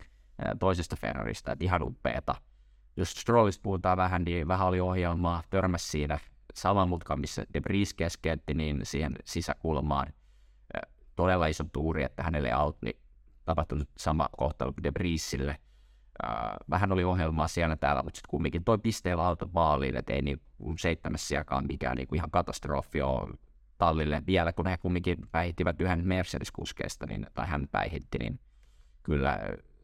B: toisesta Ferrarista, että ihan upeeta. Jos Strollista puhutaan vähän, niin vähän oli ohjelmaa, törmäsi siinä saman mutkan, missä De Vries keskeytti, niin siihen sisäkulmaan todella iso tuuri, että hänelle out, niin tapahtunut sama kuin De Vriesille. vähän oli ohjelmaa siellä täällä, mutta sitten kumminkin toi pisteellä auto maaliin, että ei niin seitsemäs sijakaan mikään niin kuin ihan katastrofi ole tallille vielä, kun he kumminkin päihittivät yhden Mercedes-kuskeista, niin, tai hän päihitti, niin kyllä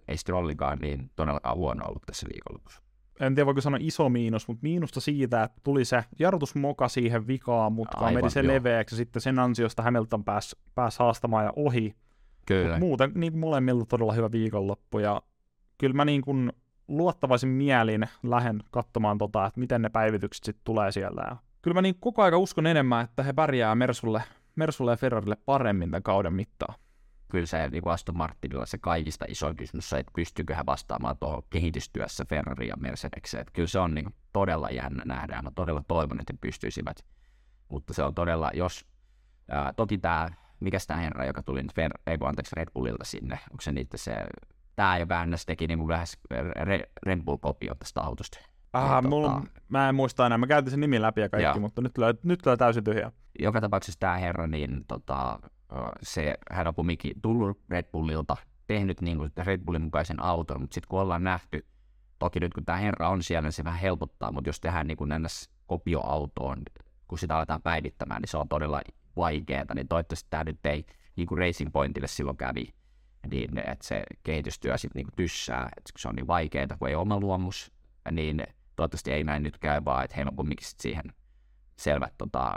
B: ei Strollikaan niin todellakaan huono ollut tässä viikonlopussa
A: en tiedä voiko sanoa iso miinus, mutta miinusta siitä, että tuli se jarrutusmoka siihen vikaan, mutta meni se leveäksi ja sitten sen ansiosta Hamilton pääsi pääs haastamaan ja ohi.
B: Kyllä.
A: Mut muuten niin molemmilta todella hyvä viikonloppu ja kyllä mä niin kuin luottavaisin mielin lähden katsomaan tota, että miten ne päivitykset sitten tulee siellä. Ja kyllä mä niin koko aika uskon enemmän, että he pärjää Mersulle, Mersulle ja Ferrarille paremmin tämän kauden mittaan
B: kyllä se niin Aston Martinilla se kaikista isoin kysymys että pystyykö hän vastaamaan tuohon kehitystyössä Ferrari ja Mercedekseen. Että kyllä se on niin todella jännä nähdä. Mä todella toivon, että he pystyisivät. Mutta se on todella, jos... Ää, toki tämä, mikä tämä herra, joka tuli nyt Fer, ei, anteeksi, Red Bullilta sinne, onko se niitä se... Tämä jo väännäs teki niin kuin lähes Red Bull-kopio tästä autosta.
A: Ah, tota... mulla, mä en muista enää, mä käytin sen nimi läpi ja kaikki, Joo. mutta nyt tulee, nyt tulee täysin tyhjä.
B: Joka tapauksessa tämä herra, niin tota, se, hän on kumminkin tullut Red Bullilta, tehnyt niin kuin Red Bullin mukaisen auton, mutta sitten kun ollaan nähty, toki nyt kun tämä herra on siellä, niin se vähän helpottaa, mutta jos tehdään niin kuin kopioautoon, kun sitä aletaan päivittämään, niin se on todella vaikeaa, niin toivottavasti tämä nyt ei niin kuin Racing Pointille silloin kävi, niin että se kehitystyö sitten niin tyssää, että se on niin vaikeaa, kun ei ole oma luomus, niin toivottavasti ei näin nyt käy, vaan että heillä on kumminkin siihen selvät tota,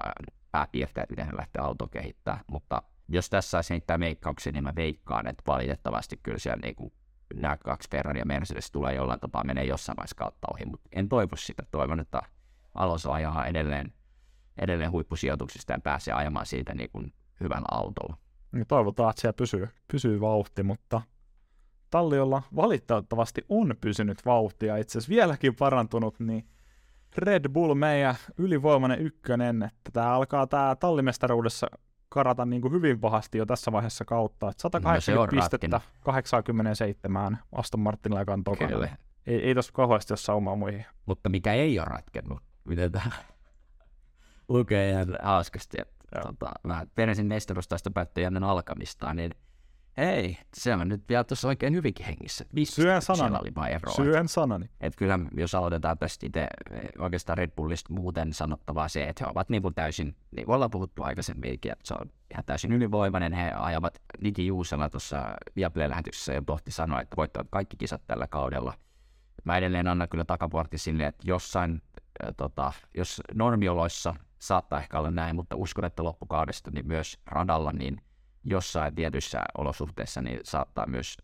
B: pääpiirteet, miten he lähtee auto kehittää, mutta jos tässä saisi heittää meikkauksia, niin mä veikkaan, että valitettavasti kyllä siellä niin kuin nämä kaksi Ferrari ja Mercedes tulee jollain tapaa menee jossain vaiheessa kautta ohi, mutta en toivo sitä. Toivon, että Alonso ajaa edelleen, edelleen huippusijoituksista ja pääsee ajamaan siitä niin kuin hyvällä autolla.
A: Niin toivotaan, että siellä pysyy, pysyy vauhti, mutta talliolla valitettavasti on pysynyt vauhtia, itse asiassa vieläkin parantunut, niin Red Bull meidän ylivoimainen ykkönen, että tämä alkaa tämä tallimestaruudessa karata niin kuin hyvin pahasti jo tässä vaiheessa kautta. Että 180 no pistettä 87 Aston Martinilla joka on tokana. Ei, ei tossa kauheasti ole saumaa muihin.
B: Mutta mikä ei ole ratkennut, miten tämä lukee ihan hauskasti, että tota, mä Peresin mestaruustaista päättyi ennen alkamista, niin Hei, se on nyt vielä tuossa oikein hyvinkin hengissä.
A: Syön sanani. Oli vain eroa. Syön sanani.
B: Et kyllä, jos aloitetaan tästä itse oikeastaan Red Bullista muuten sanottavaa se, että he ovat niin kuin täysin, niin kuin ollaan puhuttu aikaisemminkin, että se on ihan täysin ylivoimainen. He ajavat Niki Juusella tuossa Viaplay-lähetyksessä ja tohti sanoa, että voittavat kaikki kisat tällä kaudella. Mä edelleen annan kyllä takaportti sille, että jossain, äh, tota, jos normioloissa saattaa ehkä olla näin, mutta uskon, että loppukaudesta niin myös radalla, niin – jossain tietyissä olosuhteissa niin saattaa myös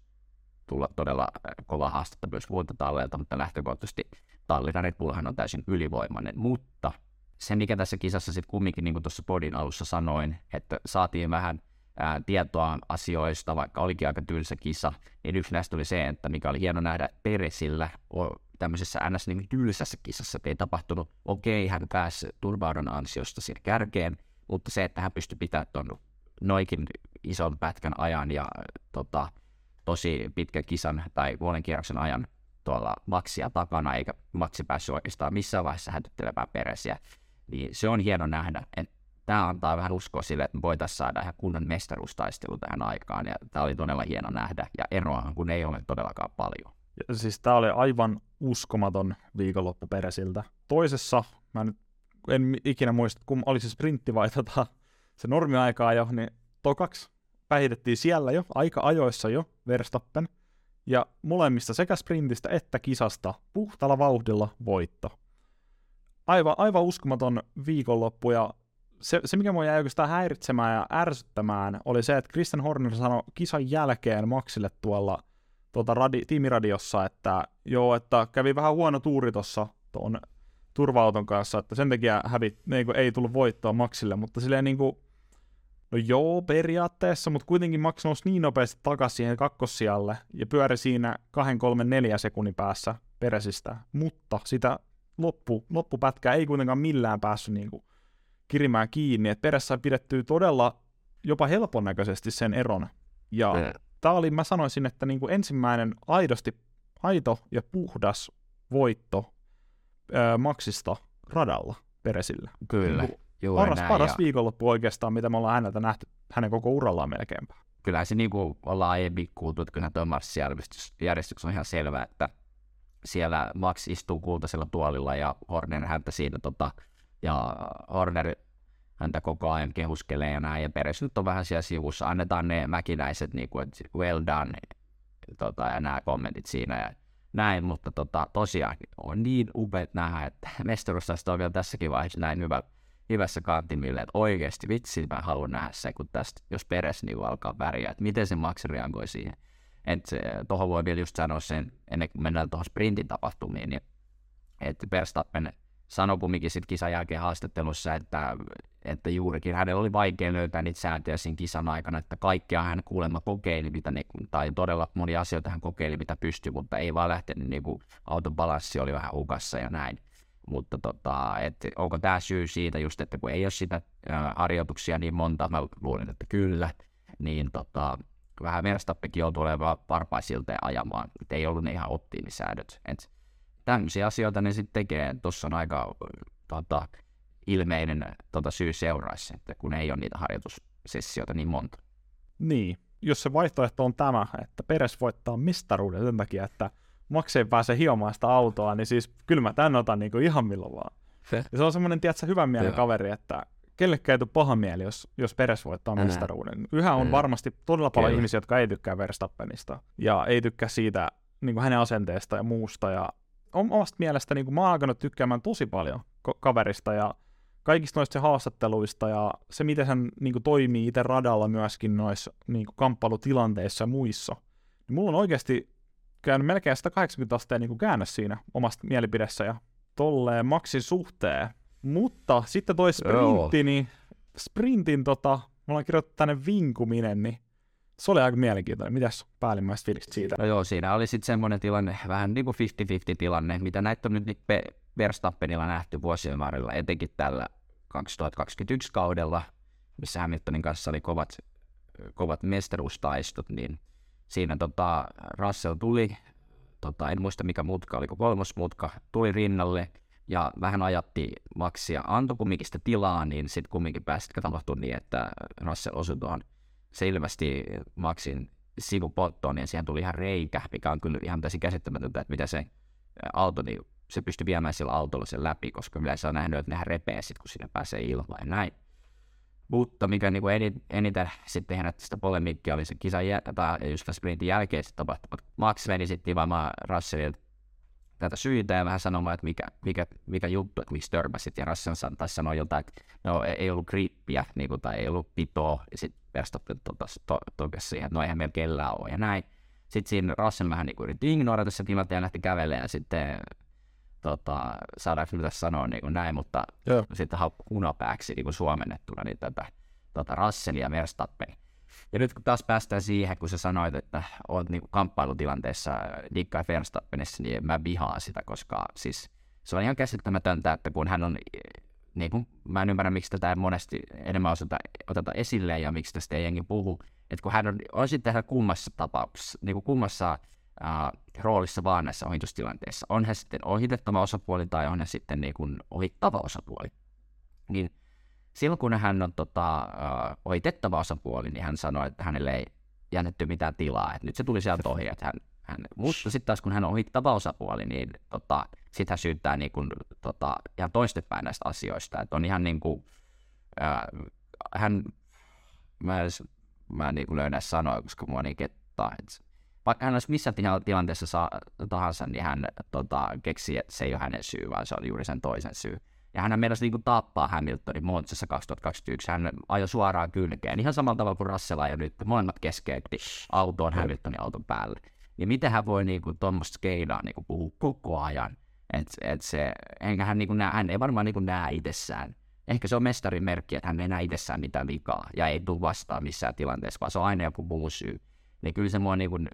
B: tulla todella äh, kova haastetta myös muilta talleilta, mutta lähtökohtaisesti Tallinnan Red on täysin ylivoimainen. Mutta se, mikä tässä kisassa sitten kumminkin, niin kuin tuossa podin alussa sanoin, että saatiin vähän ää, tietoa asioista, vaikka olikin aika tylsä kisa, niin yksi näistä oli se, että mikä oli hieno nähdä Peresillä tämmöisessä ns. Niin tylsässä kisassa, ei tapahtunut, okei, okay, hän pääsi turvaudon ansiosta sinne kärkeen, mutta se, että hän pystyi pitämään tuon noikin ison pätkän ajan ja tota, tosi pitkän kisan tai vuoden kierroksen ajan tuolla maksia takana, eikä maksi päässyt oikeastaan missään vaiheessa hätyttelemään peresiä, niin se on hieno nähdä. Tämä antaa vähän uskoa sille, että me voitaisiin saada ihan kunnon mestaruustaistelu tähän aikaan, ja tämä oli todella hieno nähdä, ja eroahan kun ei ole todellakaan paljon.
A: Ja siis tämä oli aivan uskomaton viikonloppu Peresiltä. Toisessa, mä nyt en ikinä muista, kun oli se sprintti vai tota, se normiaikaa jo, niin tokaksi päihitettiin siellä jo, aika ajoissa jo, Verstappen, ja molemmista sekä sprintistä että kisasta puhtalla vauhdilla voitto. Aivan, aivan uskomaton viikonloppu, ja se, se, mikä mua jäi oikeastaan häiritsemään ja ärsyttämään, oli se, että Christian Horner sanoi kisan jälkeen Maxille tuolla tuota radi, tiimiradiossa, että joo, että kävi vähän huono tuuri tuossa tuon turva kanssa, että sen takia hävit, niin kuin, ei tullut voittoa Maxille, mutta silleen niin kuin, no joo, periaatteessa, mutta kuitenkin Max nousi niin nopeasti takaisin siihen kakkossijalle ja pyöri siinä 2, 3, 4 sekunnin päässä peresistä, mutta sitä loppu, loppupätkää ei kuitenkaan millään päässyt niin kuin, kirimään kiinni, että perässä pidettyy todella jopa helpon näköisesti sen eron. Ja mm. tämä oli, mä sanoisin, että niin kuin ensimmäinen aidosti aito ja puhdas voitto ää, Maxista radalla Peresillä.
B: Kyllä.
A: Niin Juuri paras, näin, paras ja... viikonloppu oikeastaan, mitä me ollaan häneltä nähty hänen koko urallaan melkeinpä.
B: Kyllä se niin kuin ollaan aiemmin kuultu, että kyllä tuo marssijärjestys on ihan selvä, että siellä Max istuu kultaisella tuolilla ja Horner häntä siinä tota, ja Horner häntä koko ajan kehuskelee ja näin, ja Peres nyt on vähän siellä sivussa, annetaan ne mäkinäiset, niin kuin, että well done, tota, ja nämä kommentit siinä, ja näin, mutta tota, tosiaan on niin upeat nähdä, että mestaruussasta on vielä tässäkin vaiheessa näin hyvä, hyvässä kantimille, että oikeasti vitsi mä haluan nähdä se, kun tästä, jos Peres niin alkaa väriä, että miten se Max reagoi siihen. Että tuohon voi vielä just sanoa sen, ennen kuin mennään tuohon sprintin tapahtumiin, niin että Verstappen sanoi kumminkin sitten kisan jälkeen haastattelussa, että, että juurikin hänellä oli vaikea löytää niitä sääntöjä siinä kisan aikana, että kaikkea hän kuulemma kokeili, mitä ne, tai todella moni asioita hän kokeili, mitä pystyi, mutta ei vaan lähtenyt, niin kuin auton balanssi oli vähän hukassa ja näin. Mutta tota, et onko tämä syy siitä just, että kun ei ole sitä ää, harjoituksia niin monta, mä luulen, että kyllä, niin tota, vähän Verstappenkin joutuu olemaan varpaisilta ja ajamaan, että ei ollut ne ihan optiimisäädöt. Et tämmöisiä asioita ne sitten tekee. Tuossa on aika tota, ilmeinen tota, syy seuraisi, että kun ei ole niitä harjoitussessioita niin monta.
A: Niin, jos se vaihtoehto on tämä, että Peres voittaa mistaruuden sen takia, että makseen pääsee hiomaan sitä autoa, niin siis kyllä mä tän otan niin kuin ihan milloin vaan. Se, ja se on semmoinen, tiedätkö, hyvän mielen kaveri, että kellekään ei tule paha mieli, jos, jos Peres voittaa Älä. mestaruuden. Yhä on mm. varmasti todella paljon Kyllä. ihmisiä, jotka ei tykkää Verstappenista ja ei tykkää siitä niin kuin hänen asenteesta ja muusta. Ja omasta mielestä niin kuin mä oon alkanut tykkäämään tosi paljon kaverista ja kaikista noista haastatteluista ja se, miten hän niin kuin, toimii itse radalla myöskin noissa niin kuin, kamppailutilanteissa ja muissa. Niin mulla on oikeasti käynyt melkein 180 asteen niin käännös siinä omasta mielipidessä ja tolleen maksin suhteen. Mutta sitten toi sprintti, niin sprintin tota, me ollaan kirjoittanut tänne vinkuminen, niin se oli aika mielenkiintoinen. Mitäs päällimmäiset fiilikset siitä?
B: No joo, siinä oli sitten semmoinen tilanne, vähän niin kuin 50-50 tilanne, mitä näitä on nyt niin Verstappenilla nähty vuosien varrella, etenkin tällä 2021 kaudella, missä Hamiltonin kanssa oli kovat, kovat mestaruustaistot, niin siinä tota, Russell tuli, tota, en muista mikä mutka, oliko kolmos mutka, tuli rinnalle ja vähän ajatti Maxia, antoi kumminkin sitä tilaa, niin sitten kumminkin pääsi tapahtua niin, että Russell osui tuohon selvästi Maxin sivupottoon, niin siihen tuli ihan reikä, mikä on kyllä ihan täysin käsittämätöntä, että mitä se auto, niin se pystyi viemään sillä autolla sen läpi, koska yleensä on nähnyt, että nehän repee sit, kun sinne pääsee ilmaan ja näin. Mutta mikä niin kuin eniten sitten herätti sitä polemiikkia oli se kisan jä- tai just sprintin jälkeen sitten tapahtumat. Max meni sitten tivaamaan Russellilta tätä syitä ja vähän sanomaan, että mikä, mikä, mikä juttu, että miksi törmäsit. Ja Russell taisi sanoa jotain, että no ei ollut grippiä niin kuin, tai ei ollut pitoa. Ja sitten Verstappen to, to, siihen, että no eihän meillä kellään ole ja näin. Sitten siinä Russell vähän niin kuin yritti ignorata se tilanteen ja lähti kävelemään ja sitten tota, saadaanko mitä sanoa niin kuin näin, mutta Joo. sitten haukku kunapääksi niin kuin suomennettuna niin tätä tota Russellia ja Verstappen. Ja nyt kun taas päästään siihen, kun sä sanoit, että olet niin kamppailutilanteessa Dick Verstappenissa, niin mä vihaan sitä, koska siis se on ihan käsittämätöntä, että kun hän on, niin kuin, mä en ymmärrä, miksi tätä monesti enemmän osata, oteta esille ja miksi tästä ei jengi puhu, että kun hän on, on sitten kummassa tapauksessa, niin kuin kummassa äh, roolissa vaan näissä ohitustilanteissa. On hän sitten ohitettava osapuoli tai on hän sitten niin kuin ohittava osapuoli. Niin silloin kun hän on tota, äh, ohitettava osapuoli, niin hän sanoi, että hänelle ei jännetty mitään tilaa, että nyt se tuli sieltä ohi, että hän, hän mutta sitten taas kun hän on ohittava osapuoli, niin tota, sitten hän syyttää niin kuin, tota, ihan toistepäin näistä asioista, että on ihan niin kuin, äh, hän, mä, mä niin kuin löydän sanoa, koska mua niin kettaa, että vaikka hän olisi missä tilanteessa saa, tahansa, niin hän tota, keksii, että se ei ole hänen syy, vaan se on juuri sen toisen syy. Ja hän meinasi niin tappaa Hamiltonin Montsassa 2021. Hän ajoi suoraan kylkeen, ihan samalla tavalla kuin Russell ja nyt. Molemmat keskeytti autoon Hamiltonin auton päälle. Niin miten hän voi niin tuommoista skeidaa niin puhua koko ajan? Et, et se, enkä hän, niin kuin näe, hän ei varmaan niin näe itsessään. Ehkä se on mestarin merkki, että hän ei näe itsessään mitään vikaa ja ei tule vastaan missään tilanteessa, vaan se on aina joku muu syy. Niin kyllä se mua niin kuin,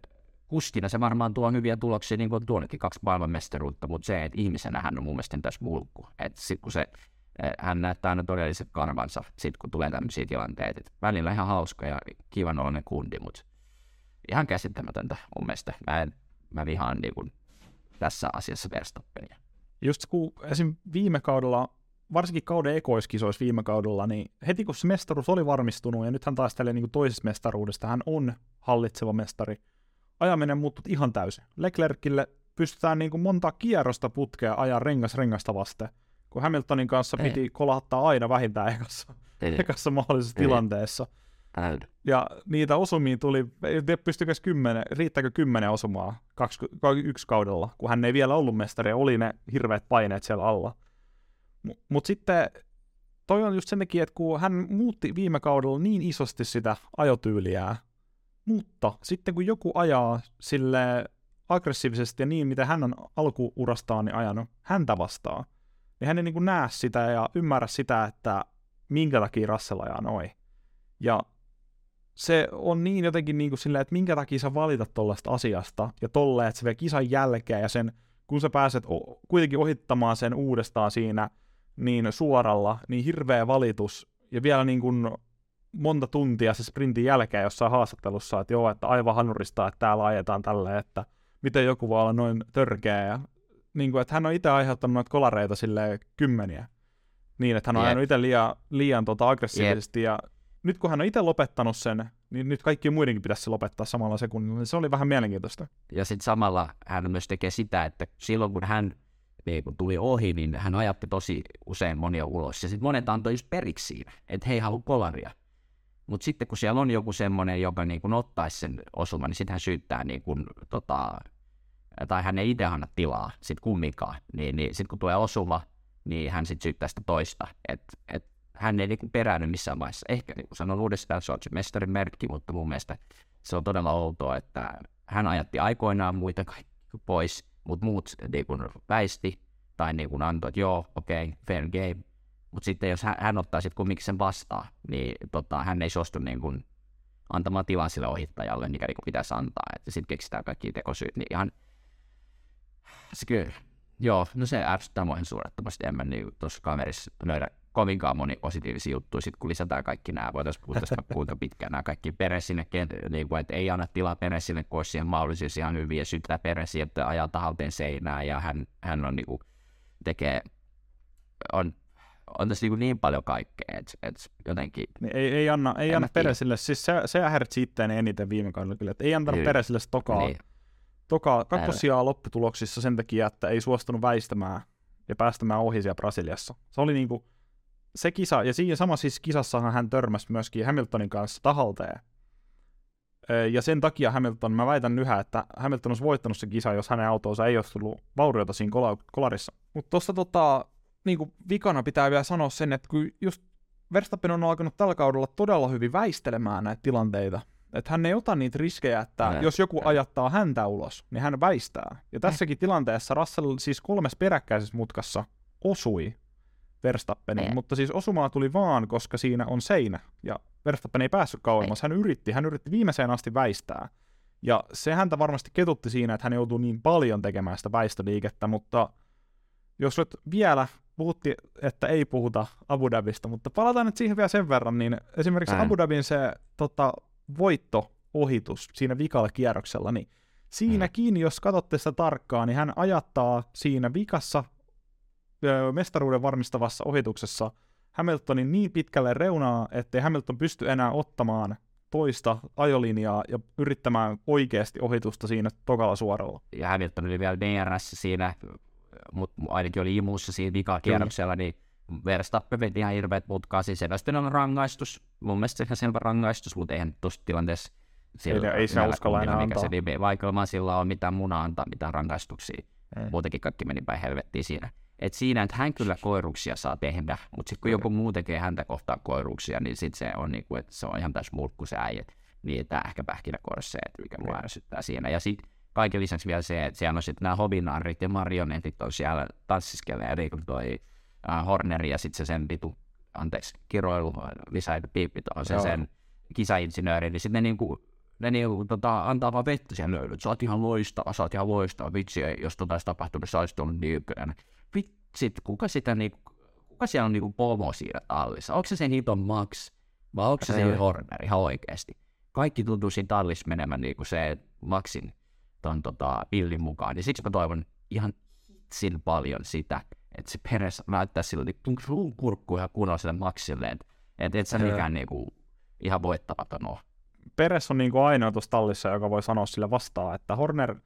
B: kustina se varmaan tuo hyviä tuloksia, niin kuin tuonnekin kaksi maailmanmestaruutta, mutta se, että ihmisenä hän on mun mielestä tässä mulkku. Että sitten kun se, eh, hän näyttää aina todelliset karvansa, sit kun tulee tämmöisiä tilanteita. Et välillä ihan hauska ja kivan oloinen kundi, mutta ihan käsittämätöntä mun mielestä. Mä, en, mä vihaan niin kuin, tässä asiassa Verstappenia.
A: Just kun esim. viime kaudella, varsinkin kauden ekoiskisoissa viime kaudella, niin heti kun se mestaruus oli varmistunut, ja nyt hän taistelee niin toisesta mestaruudesta, hän on hallitseva mestari, ajaminen muuttui ihan täysin. Leclercille pystytään niin kuin monta kierrosta putkea ajaa rengas rengasta vasten, kun Hamiltonin kanssa Ei. piti kolahtaa aina vähintään ekassa, ekassa mahdollisessa Ei. tilanteessa. Älä. Ja niitä osumia tuli, pystykö kymmenen, riittääkö kymmenen osumaa kaksi, yksi kaudella, kun hän ei vielä ollut mestari ja oli ne hirveät paineet siellä alla. Mutta mut sitten toi on just sen takia, että kun hän muutti viime kaudella niin isosti sitä ajotyyliä, mutta sitten kun joku ajaa sille aggressiivisesti ja niin, mitä hän on alkuurastaan niin ajanut häntä vastaan, niin hän ei niin kuin näe sitä ja ymmärrä sitä, että minkä takia Russell ajaa noin. Ja se on niin jotenkin niin kuin silleen, että minkä takia sä valitat tollaista asiasta ja tolleen, että se vie kisan jälkeen ja sen, kun sä pääset kuitenkin ohittamaan sen uudestaan siinä niin suoralla, niin hirveä valitus ja vielä niin kuin monta tuntia se sprintin jälkeen jossain haastattelussa, että joo, että aivan hanurista, että täällä ajetaan tälleen, että miten joku voi olla noin törkeä. Ja, niin kuin, että hän on itse aiheuttanut noita kolareita sille kymmeniä. Niin, että hän on yep. ajanut itse liian, liian tota aggressiivisesti. Ja nyt kun hän on itse lopettanut sen, niin nyt kaikki muidenkin pitäisi lopettaa samalla sekunnilla. Niin se oli vähän mielenkiintoista.
B: Ja sitten samalla hän myös tekee sitä, että silloin kun hän niin kun tuli ohi, niin hän ajatti tosi usein monia ulos. Ja sitten monet antoi just periksi siinä, että he ei halua kolaria. Mutta sitten kun siellä on joku semmoinen, joka niin kuin ottaisi sen osuman, niin sitten hän syyttää, niin kuin, tota, tai hän ei itse anna tilaa sit kumminkaan. Niin, niin sitten kun tulee osuma, niin hän sitten syyttää sitä toista. Että et, hän ei niin peräänny missään vaiheessa. Ehkä niin kuin sanon uudestaan, se on mestarin merkki, mutta mun mielestä se on todella outoa, että hän ajatti aikoinaan muita kaikki pois, mutta muut niin kuin väisti tai niin kuin antoi, että joo, okei, okay, fair game, mutta sitten jos hän, hän ottaa sitten kumminkin sen vastaan, niin tota, hän ei suostu niin kuin antamaan tilaa sille ohittajalle, mikä niin pitäisi antaa. Että sitten keksitään kaikki tekosyyt, niin ihan se kyllä, joo, no se ärsyttää mua suurettomasti. En mä niin tuossa kamerissa löydä kovinkaan moni positiivisia juttuja, sitten kun lisätään kaikki nämä, voitaisiin puhua tästä kuinka pitkään nämä kaikki Peresille, niin kuin, että ei anna tilaa Peresille, kun olisi siihen mahdollisuus ihan hyvin, ja syyttää Peresiä, että ajaa tahalteen seinää, ja hän, hän on niin kuin, tekee, on on tässä niin, niin paljon kaikkea, että et jotenkin...
A: Niin ei, ei anna, ei anna Peresille, siis se, se häiritsi itteen eniten viime kaudella kyllä, että ei antanut Kyllä. Peresille tokaa, niin. tokaa kakkosijaa lopputuloksissa sen takia, että ei suostunut väistämään ja päästämään ohi siellä Brasiliassa. Se oli niinku se kisa, ja siinä samassa siis kisassahan hän törmäsi myöskin Hamiltonin kanssa tahalteen. Ja sen takia Hamilton, mä väitän yhä, että Hamilton olisi voittanut se kisa, jos hänen autonsa ei olisi tullut vauriota siinä kolarissa. Mutta tuossa tota, niin kuin vikana pitää vielä sanoa sen, että kun just Verstappen on alkanut tällä kaudella todella hyvin väistelemään näitä tilanteita, että hän ei ota niitä riskejä, että ne, jos joku ne. ajattaa häntä ulos, niin hän väistää. Ja tässäkin tilanteessa Russell siis kolmes peräkkäisessä mutkassa osui Verstappeniin, ne. mutta siis osumaa tuli vaan, koska siinä on seinä, ja Verstappen ei päässyt kauemmas. Hän yritti, hän yritti viimeiseen asti väistää. Ja se häntä varmasti ketutti siinä, että hän joutuu niin paljon tekemään sitä väistöliikettä, mutta jos nyt vielä puhuttiin, että ei puhuta Abu Dhabista, mutta palataan nyt siihen vielä sen verran, niin esimerkiksi Näin. Abu Dhabin se tota, voitto-ohitus siinä vikalla kierroksella, niin siinäkin, mm. jos katsotte sitä tarkkaan, niin hän ajattaa siinä vikassa mestaruuden varmistavassa ohituksessa Hamiltonin niin pitkälle reunaa, ettei Hamilton pysty enää ottamaan toista ajolinjaa ja yrittämään oikeasti ohitusta siinä tokalla suoralla.
B: Ja Hamilton oli vielä DRS siinä mutta ainakin oli imussa siinä vikakierroksella, niin Verstappen veti ihan hirveät mutkaa, siis se on rangaistus, mun mielestä se selvä rangaistus, mutta eihän tuossa tilanteessa
A: sillä, ei, ei se uskalla enää
B: antaa. Se, vaikka sillä on mitään munaa antaa, mitään rangaistuksia. Ei. Muutenkin kaikki meni päin helvettiin siinä. Et siinä, että hän kyllä koiruksia saa tehdä, mutta sitten kun joku muu tekee häntä kohtaan koiruksia, niin sitten se on niinku, että se on ihan tässä mulkku se äijä. Niin tämä ehkä että mikä mua ärsyttää siinä. Ja sitten kaiken lisäksi vielä se, että siellä on sitten nämä hobinaarit ja marionetit on siellä tanssiskelee, eli kun toi uh, Horneri ja sitten se sen vitu, anteeksi, kiroilu, lisää piippi on se Joo. sen kisainsinööri, niin sitten ne niinku ne niinku, tota, antaa vaan vettä siellä löydyt. Sä oot ihan loistava, sä oot ihan loistava. Vitsi, jos tota olisi tapahtunut, niin sä olisit ollut niin ykkönen. Vitsit, kuka sitä niinku, kuka siellä on niinku pomo siinä tallissa? Onko se sen hiton Max vai onko se se Horner ihan oikeasti? Kaikki tuntuu siinä tallissa menemään niinku se Maxin ton tota, pillin mukaan. Niin siksi mä toivon ihan hitsin paljon sitä, että se peres näyttää sillä niin kurkku ihan kunnolla sille Maxille, että et, et sä mikään niinku, ihan voittamaton ole.
A: Peres on niinku ainoa tuossa tallissa, joka voi sanoa sille vastaan, että Horner,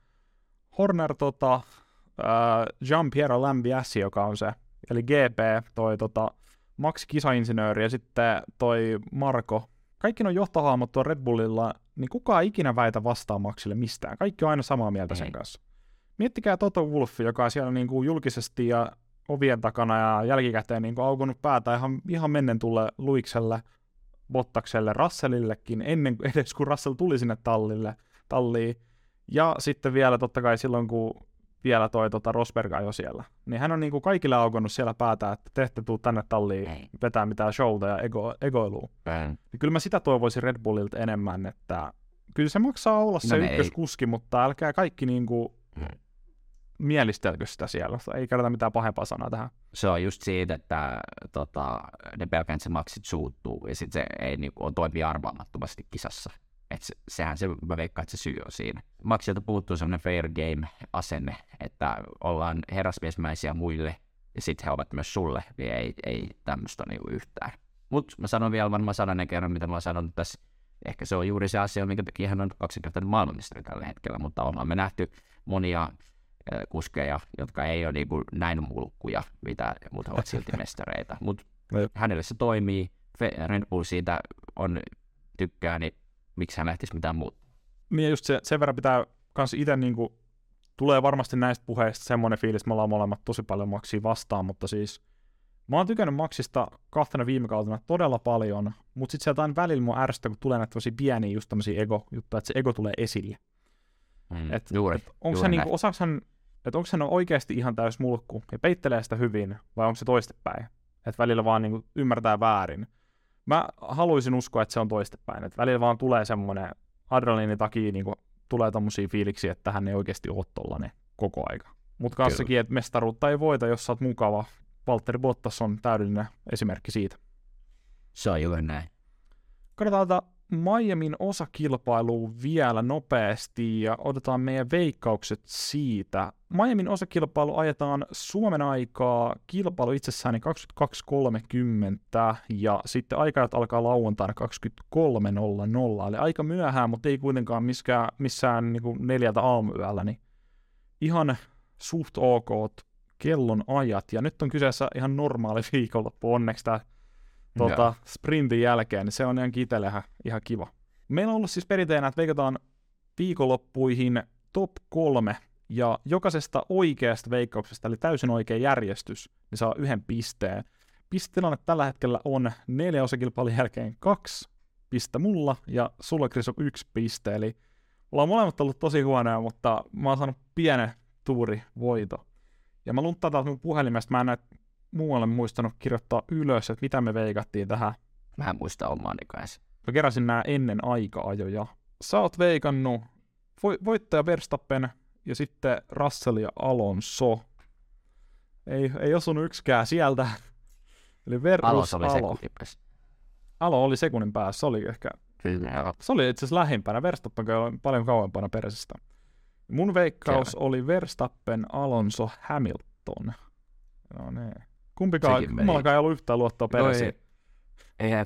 A: Horner tota, äh, Jean-Pierre Lambiassi, joka on se, eli GP, toi tota, Max kisainsinööri ja sitten toi Marko, kaikki on johtohahmot tuon Red Bullilla, niin kukaan ikinä väitä vastaan Maxille mistään. Kaikki on aina samaa mieltä sen kanssa. Miettikää Toto Wolffi, joka on siellä niin kuin julkisesti ja ovien takana ja jälkikäteen niin kuin aukonut päätä ihan, ihan mennen tulle Luikselle, Bottakselle, Russellillekin, ennen edes kuin Russell tuli sinne tallille, talliin. Ja sitten vielä totta kai silloin, kun vielä toi tota Rosberg jo siellä. Niin hän on niin kuin kaikille aukonnut siellä päätä, että te ette tuu tänne talliin Ei. vetää mitään showta ja ego, egoilua. Niin kyllä mä sitä toivoisin Red Bullilta enemmän, että kyllä se maksaa olla se no ykköskuski, ei. mutta älkää kaikki niin kuin hmm. mielistelkö sitä siellä. Ei käytetä mitään pahempaa sanaa tähän.
B: Se on just siitä, että tota, ne pelkään se maksit suuttuu ja sitten se ei niin kuin, toimi arvaamattomasti kisassa. Et se, sehän se, mä veikkaan, että se syy on siinä. Maksilta puuttuu semmoinen fair game-asenne, että ollaan herrasmiesmäisiä muille, ja sitten he ovat myös sulle, niin ei, ei tämmöistä niinku yhtään. Mutta mä sanon vielä varmaan sananen kerran, mitä mä sanon tässä. Ehkä se on juuri se asia, minkä takia hän on kaksinkertainen maailmanmestari tällä hetkellä, mutta ollaan me nähty monia kuskeja, jotka ei ole niinku näin mulkkuja, mitä, mutta ovat silti mestareita. Mutta hänelle se toimii, Red Bull siitä on tykkää, niin miksi hän lähtisi mitään muuta.
A: Niin just se, sen verran pitää kans itse niinku, tulee varmasti näistä puheista semmoinen fiilis, että me ollaan molemmat tosi paljon maksia vastaan, mutta siis mä oon tykännyt maksista kahtena viime kautena todella paljon, mutta sitten sieltä aina välillä mua ärsyttää, kun tulee näitä tosi pieniä just tämmöisiä ego-juttuja, että se ego tulee esille.
B: Mm, et, juuri, et
A: onko hän, niinku, hän, että onko hän oikeasti ihan täys mulkku ja peittelee sitä hyvin, vai onko se toistepäin? Että välillä vaan niinku ymmärtää väärin. Mä haluaisin uskoa, että se on toistepäin. Että välillä vaan tulee semmoinen adrenaliinin takia niin tulee tommosia fiiliksiä, että hän ei oikeasti ole tollanen koko aika. Mutta kanssakin, että mestaruutta ei voita, jos sä oot mukava. Valtteri Bottas on täydellinen esimerkki siitä.
B: Se on juuri näin.
A: Katsotaan Miamin osakilpailuun vielä nopeasti ja otetaan meidän veikkaukset siitä. Miamin osakilpailu ajetaan Suomen aikaa, kilpailu itsessään 22.30 ja sitten aika alkaa lauantaina 23.00, eli aika myöhään, mutta ei kuitenkaan miskään, missään niin kuin neljältä aamuyöllä, niin ihan suht ok kellon ajat. Ja nyt on kyseessä ihan normaali viikonloppu, onneksi tämä tuota, sprintin jälkeen, niin se on ihan kitelehä ihan kiva. Meillä on ollut siis perinteenä, että veikataan viikonloppuihin top kolme, ja jokaisesta oikeasta veikkauksesta, eli täysin oikea järjestys, niin saa yhden pisteen. Pistetilanne tällä hetkellä on neljä osakilpailun jälkeen kaksi pistä mulla, ja sulla Chris on yksi piste, eli ollaan molemmat ollut tosi huonoja, mutta mä oon saanut pienen tuuri voito. Ja mä lunttaan täältä mun puhelimesta, mä en näe muualle muistanut kirjoittaa ylös, että mitä me veikattiin tähän.
B: Mä en muista omaani kanssa.
A: Mä keräsin nämä ennen aika-ajoja. Sä oot veikannut vo- voittaja Verstappen ja sitten Russell ja Alonso. Ei, ei osunut yksikään sieltä. Eli Verus
B: Alonso oli Alo.
A: Alo oli sekunnin päässä, se oli ehkä...
B: Kyllä.
A: Se oli itse asiassa lähimpänä, Verstappen oli paljon kauempana peräisestä. Mun veikkaus Siellä. oli Verstappen, Alonso, Hamilton. No niin. Kumpikaan, kummallakaan ei ollut yhtään luottoa peräsi.
B: Ei, ei.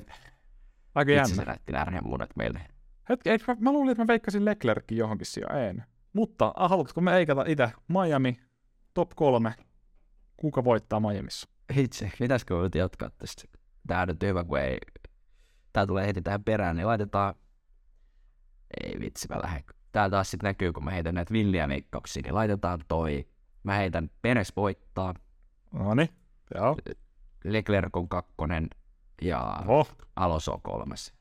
A: Aika jännä. Itse
B: se näytti munet meille.
A: Hetki, ei, mä, mä luulin, että mä veikkasin Leclerkin johonkin sijaan. En. Mutta ah, haluatko me eikata itse Miami top kolme? Kuka voittaa Miamissa?
B: Itse, pitäisikö me jatkaa tästä? Tää nyt hyvä, kun ei... Tää tulee heti tähän perään, niin laitetaan... Ei vitsi, mä lähden. Tää taas sitten näkyy, kun mä heitän näitä villiä veikkauksia, niin laitetaan toi. Mä heitän Peres voittaa,
A: No niin, joo.
B: Leclerc on kakkonen ja
A: Oho,
B: Alonso on kolmas.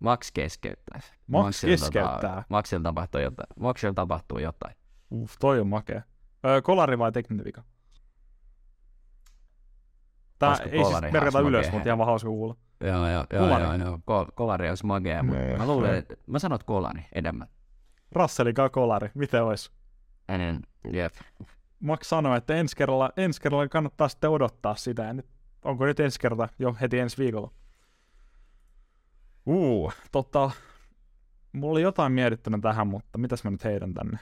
B: Max keskeyttää.
A: Max
B: Maxilla
A: keskeyttää.
B: Tota, Maxilla tapahtuu jotain. Maxilla tapahtuu jotain.
A: uff, toi on makea. Öö, kolari vai tekninen vika? Tää
B: Olisiko
A: ei siis merkata ylös,
B: makea?
A: mutta ihan vaan hauska kuulla.
B: Joo, joo, joo,
A: Kolari.
B: joo, joo. Kol- kolari olisi magea, mutta
A: Nee.
B: mä luulen, että mä sanot kolari enemmän.
A: Russellin kolari, miten ois?
B: Ennen, jep.
A: Max sanoi, että ensi kerralla, ensi kerralla kannattaa sitten odottaa sitä. Ja nyt, onko nyt ensi kerta jo heti ensi viikolla? Uu, tota, mulla oli jotain mietittynä tähän, mutta mitäs mä nyt heidän tänne,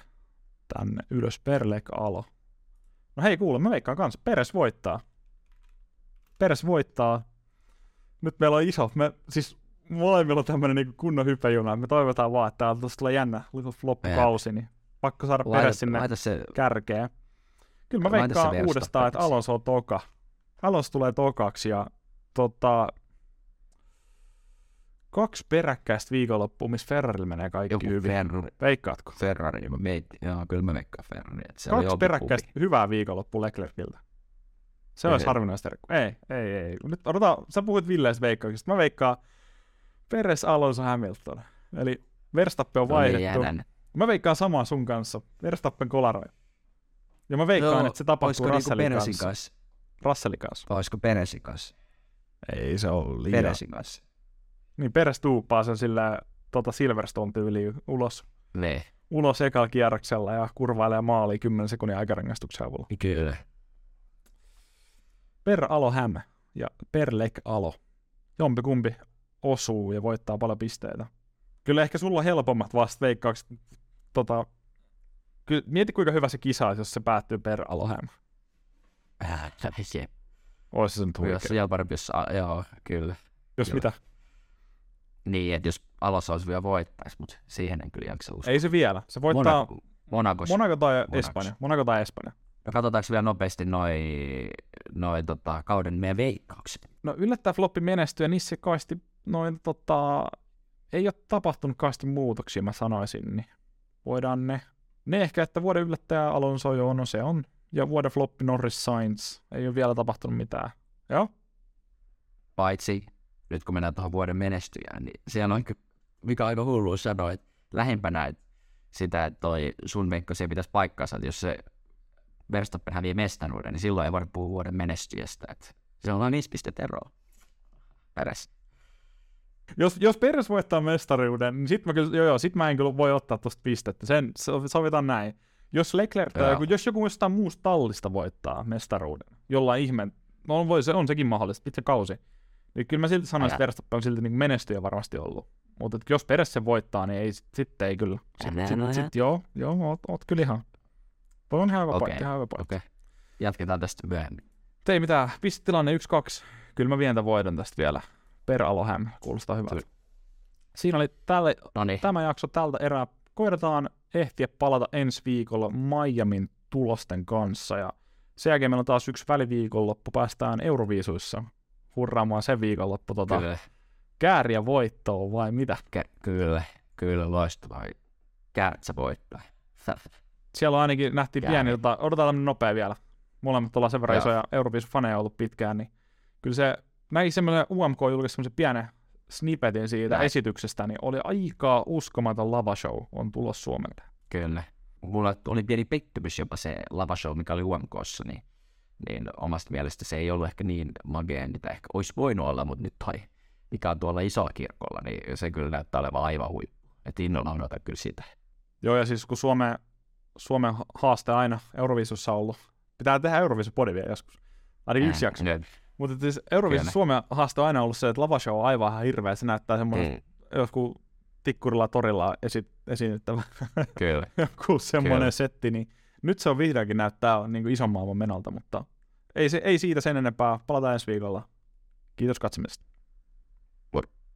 A: tänne ylös, Perlek Alo. No hei kuule, mä veikkaan kanssa, Peres voittaa. Peres voittaa. Nyt meillä on iso, me, siis molemmilla on tämmönen niinku kunnon hypejuna, me toivotaan vaan, että täältä tulee jännä loppukausi, niin pakko saada Peres
B: Laita,
A: sinne
B: laita se,
A: kärkeä. Kyllä mä
B: se
A: veikkaan uudestaan, että. Alonso on toka. Alonso tulee tokaksi ja tota, kaksi peräkkäistä viikonloppua, missä Ferrarilla menee kaikki
B: joku
A: hyvin.
B: Ferrari,
A: Veikkaatko?
B: Ferrari, mä meitin. Joo, kyllä mä veikkaan Ferrari. Että se oli
A: Kaksi peräkkäistä
B: pubi.
A: hyvää viikonloppua Leclerciltä. Se olisi harvinaista. Ei, ei, ei. Nyt odotaan, sä puhuit Villeistä veikkauksista. Mä veikkaan Peres, Alonso, Hamilton. Eli Verstappen on
B: No niin,
A: vaihdettu. Mä veikkaan samaa sun kanssa. Verstappen kolaroi. Ja mä veikkaan,
B: Joo,
A: että se tapahtuu
B: niinku
A: Russellin
B: Peresin
A: kanssa.
B: kanssa?
A: Russellin kanssa.
B: Olisiko Peresin kanssa?
A: Ei se ole liian.
B: Peresin kanssa.
A: Niin Peres tuuppaa sen sillä tota Silverstone tyyliin ulos,
B: Ne,
A: ulos ekalla kierroksella ja kurvailee maaliin 10 sekunnin aikarangaistuksen avulla.
B: kyllä.
A: Per Alo Häm ja Per Lek Alo. Jompikumpi osuu ja voittaa paljon pisteitä. Kyllä ehkä sulla on helpommat vasta veikkaukset. Tota, kyllä, mieti kuinka hyvä se kisa olisi, jos se päättyy Per Alo Häm.
B: Äh, se.
A: Olisi se nyt
B: Jos
A: huikea.
B: se vielä parempi, jos, a- joo, kyllä.
A: Jos
B: kyllä.
A: mitä?
B: Niin, että jos Alonso olisi vielä voittaisi, mutta siihen en kyllä jaksa uskoa.
A: Ei se vielä. Se voittaa
B: Monaco, Monakos.
A: Monaco tai
B: Monaco.
A: Espanja. Monaco tai Espanja.
B: No katsotaanko vielä nopeasti noin noi, tota, kauden meidän veikkaukset.
A: No yllättäen floppi menestyi ja niissä kaisti noin tota, ei ole tapahtunut kaisti muutoksia, mä sanoisin, niin voidaan ne, ne ehkä, että vuoden yllättäjä Alonso jo no se on, ja vuoden floppi Norris Sainz, ei ole vielä tapahtunut mitään. Joo,
B: Paitsi nyt kun mennään tuohon vuoden menestyjään, niin siellä on aika, mikä on aika hullu sanoa, että lähempänä että sitä, että toi sun veikko se pitäisi paikkaansa, että jos se Verstappen hävii mestaruuden, niin silloin ei voida puhua vuoden menestyjästä. Että se on vain viisi pistettä eroa. Perässä.
A: Jos, jos Peres voittaa mestaruuden, niin sit mä, kyllä, joo, joo, sit mä en kyllä voi ottaa tosta pistettä, sen so- sovitaan näin. Jos Leclerc tai joku, jos joku jostain muusta tallista voittaa mestaruuden, jollain ihme, no voi, se on sekin mahdollista, pitkä kausi, niin kyllä mä silti sanoisin, että Verstappen on silti niin menestyjä varmasti ollut. Mutta jos Peres sen voittaa, niin ei, sitten ei kyllä. Sitten sit,
B: älä.
A: sit, joo, joo, oot, oot kyllä ihan. Toi on ihan hyvä
B: Okei.
A: pointti, ihan hyvä pointti.
B: Okei. Jatketaan tästä myöhemmin.
A: Okay. Ei mitään, pistetilanne 1-2. Kyllä mä vien tämän voiton tästä vielä. Per Aloham, kuulostaa hyvältä.
B: Kyllä.
A: Siinä oli tälle, tämä jakso tältä erää. Koitetaan ehtiä palata ensi viikolla Miamin tulosten kanssa ja sen jälkeen meillä on taas yksi väliviikonloppu. Päästään Euroviisuissa hurraamaan sen viikonloppu tota,
B: kyllä,
A: kääriä voittoon vai mitä?
B: kä- kyllä, kyllä, loistavaa. Kärtsä voittaa.
A: Siellä on ainakin nähtiin
B: Kääri.
A: pieni, tota, odotetaan nopea vielä. Molemmat ollaan sen verran
B: Joo.
A: isoja Euroviisu-faneja ollut pitkään, niin kyllä se, näin semmoinen UMK julkaisi semmoisen pienen snippetin siitä
B: Näin.
A: esityksestä, niin oli aika uskomaton lavashow on tulossa Suomelle.
B: Kyllä. Mulla oli pieni pettymys jopa se lava show, mikä oli UMKssa, niin, niin omasta mielestä se ei ollut ehkä niin mageen, mitä ehkä olisi voinut olla, mutta nyt toi, mikä on tuolla isolla kirkolla, niin se kyllä näyttää olevan aivan huippu. Että innolla odotan kyllä sitä.
A: Joo, ja siis kun Suomen, Suomen haaste aina Euroviisussa on ollut, pitää tehdä Euroviisupodi vielä joskus, ainakin yksi jakso.
B: nyt.
A: Mutta siis Euroviisussa
B: Kyllä.
A: Suomen haaste on aina ollut se, että lavashow on aivan ihan hirveä, se näyttää semmoinen
B: Mm,
A: joku tikkurilla torilla esi- esiinnyttävä
B: kyllä.
A: joku semmoinen
B: Kyllä.
A: setti, niin nyt se on vihdoinkin näyttää niin kuin ison maailman menolta, mutta ei, se, ei siitä sen enempää. Palataan ensi viikolla. Kiitos katsomisesta.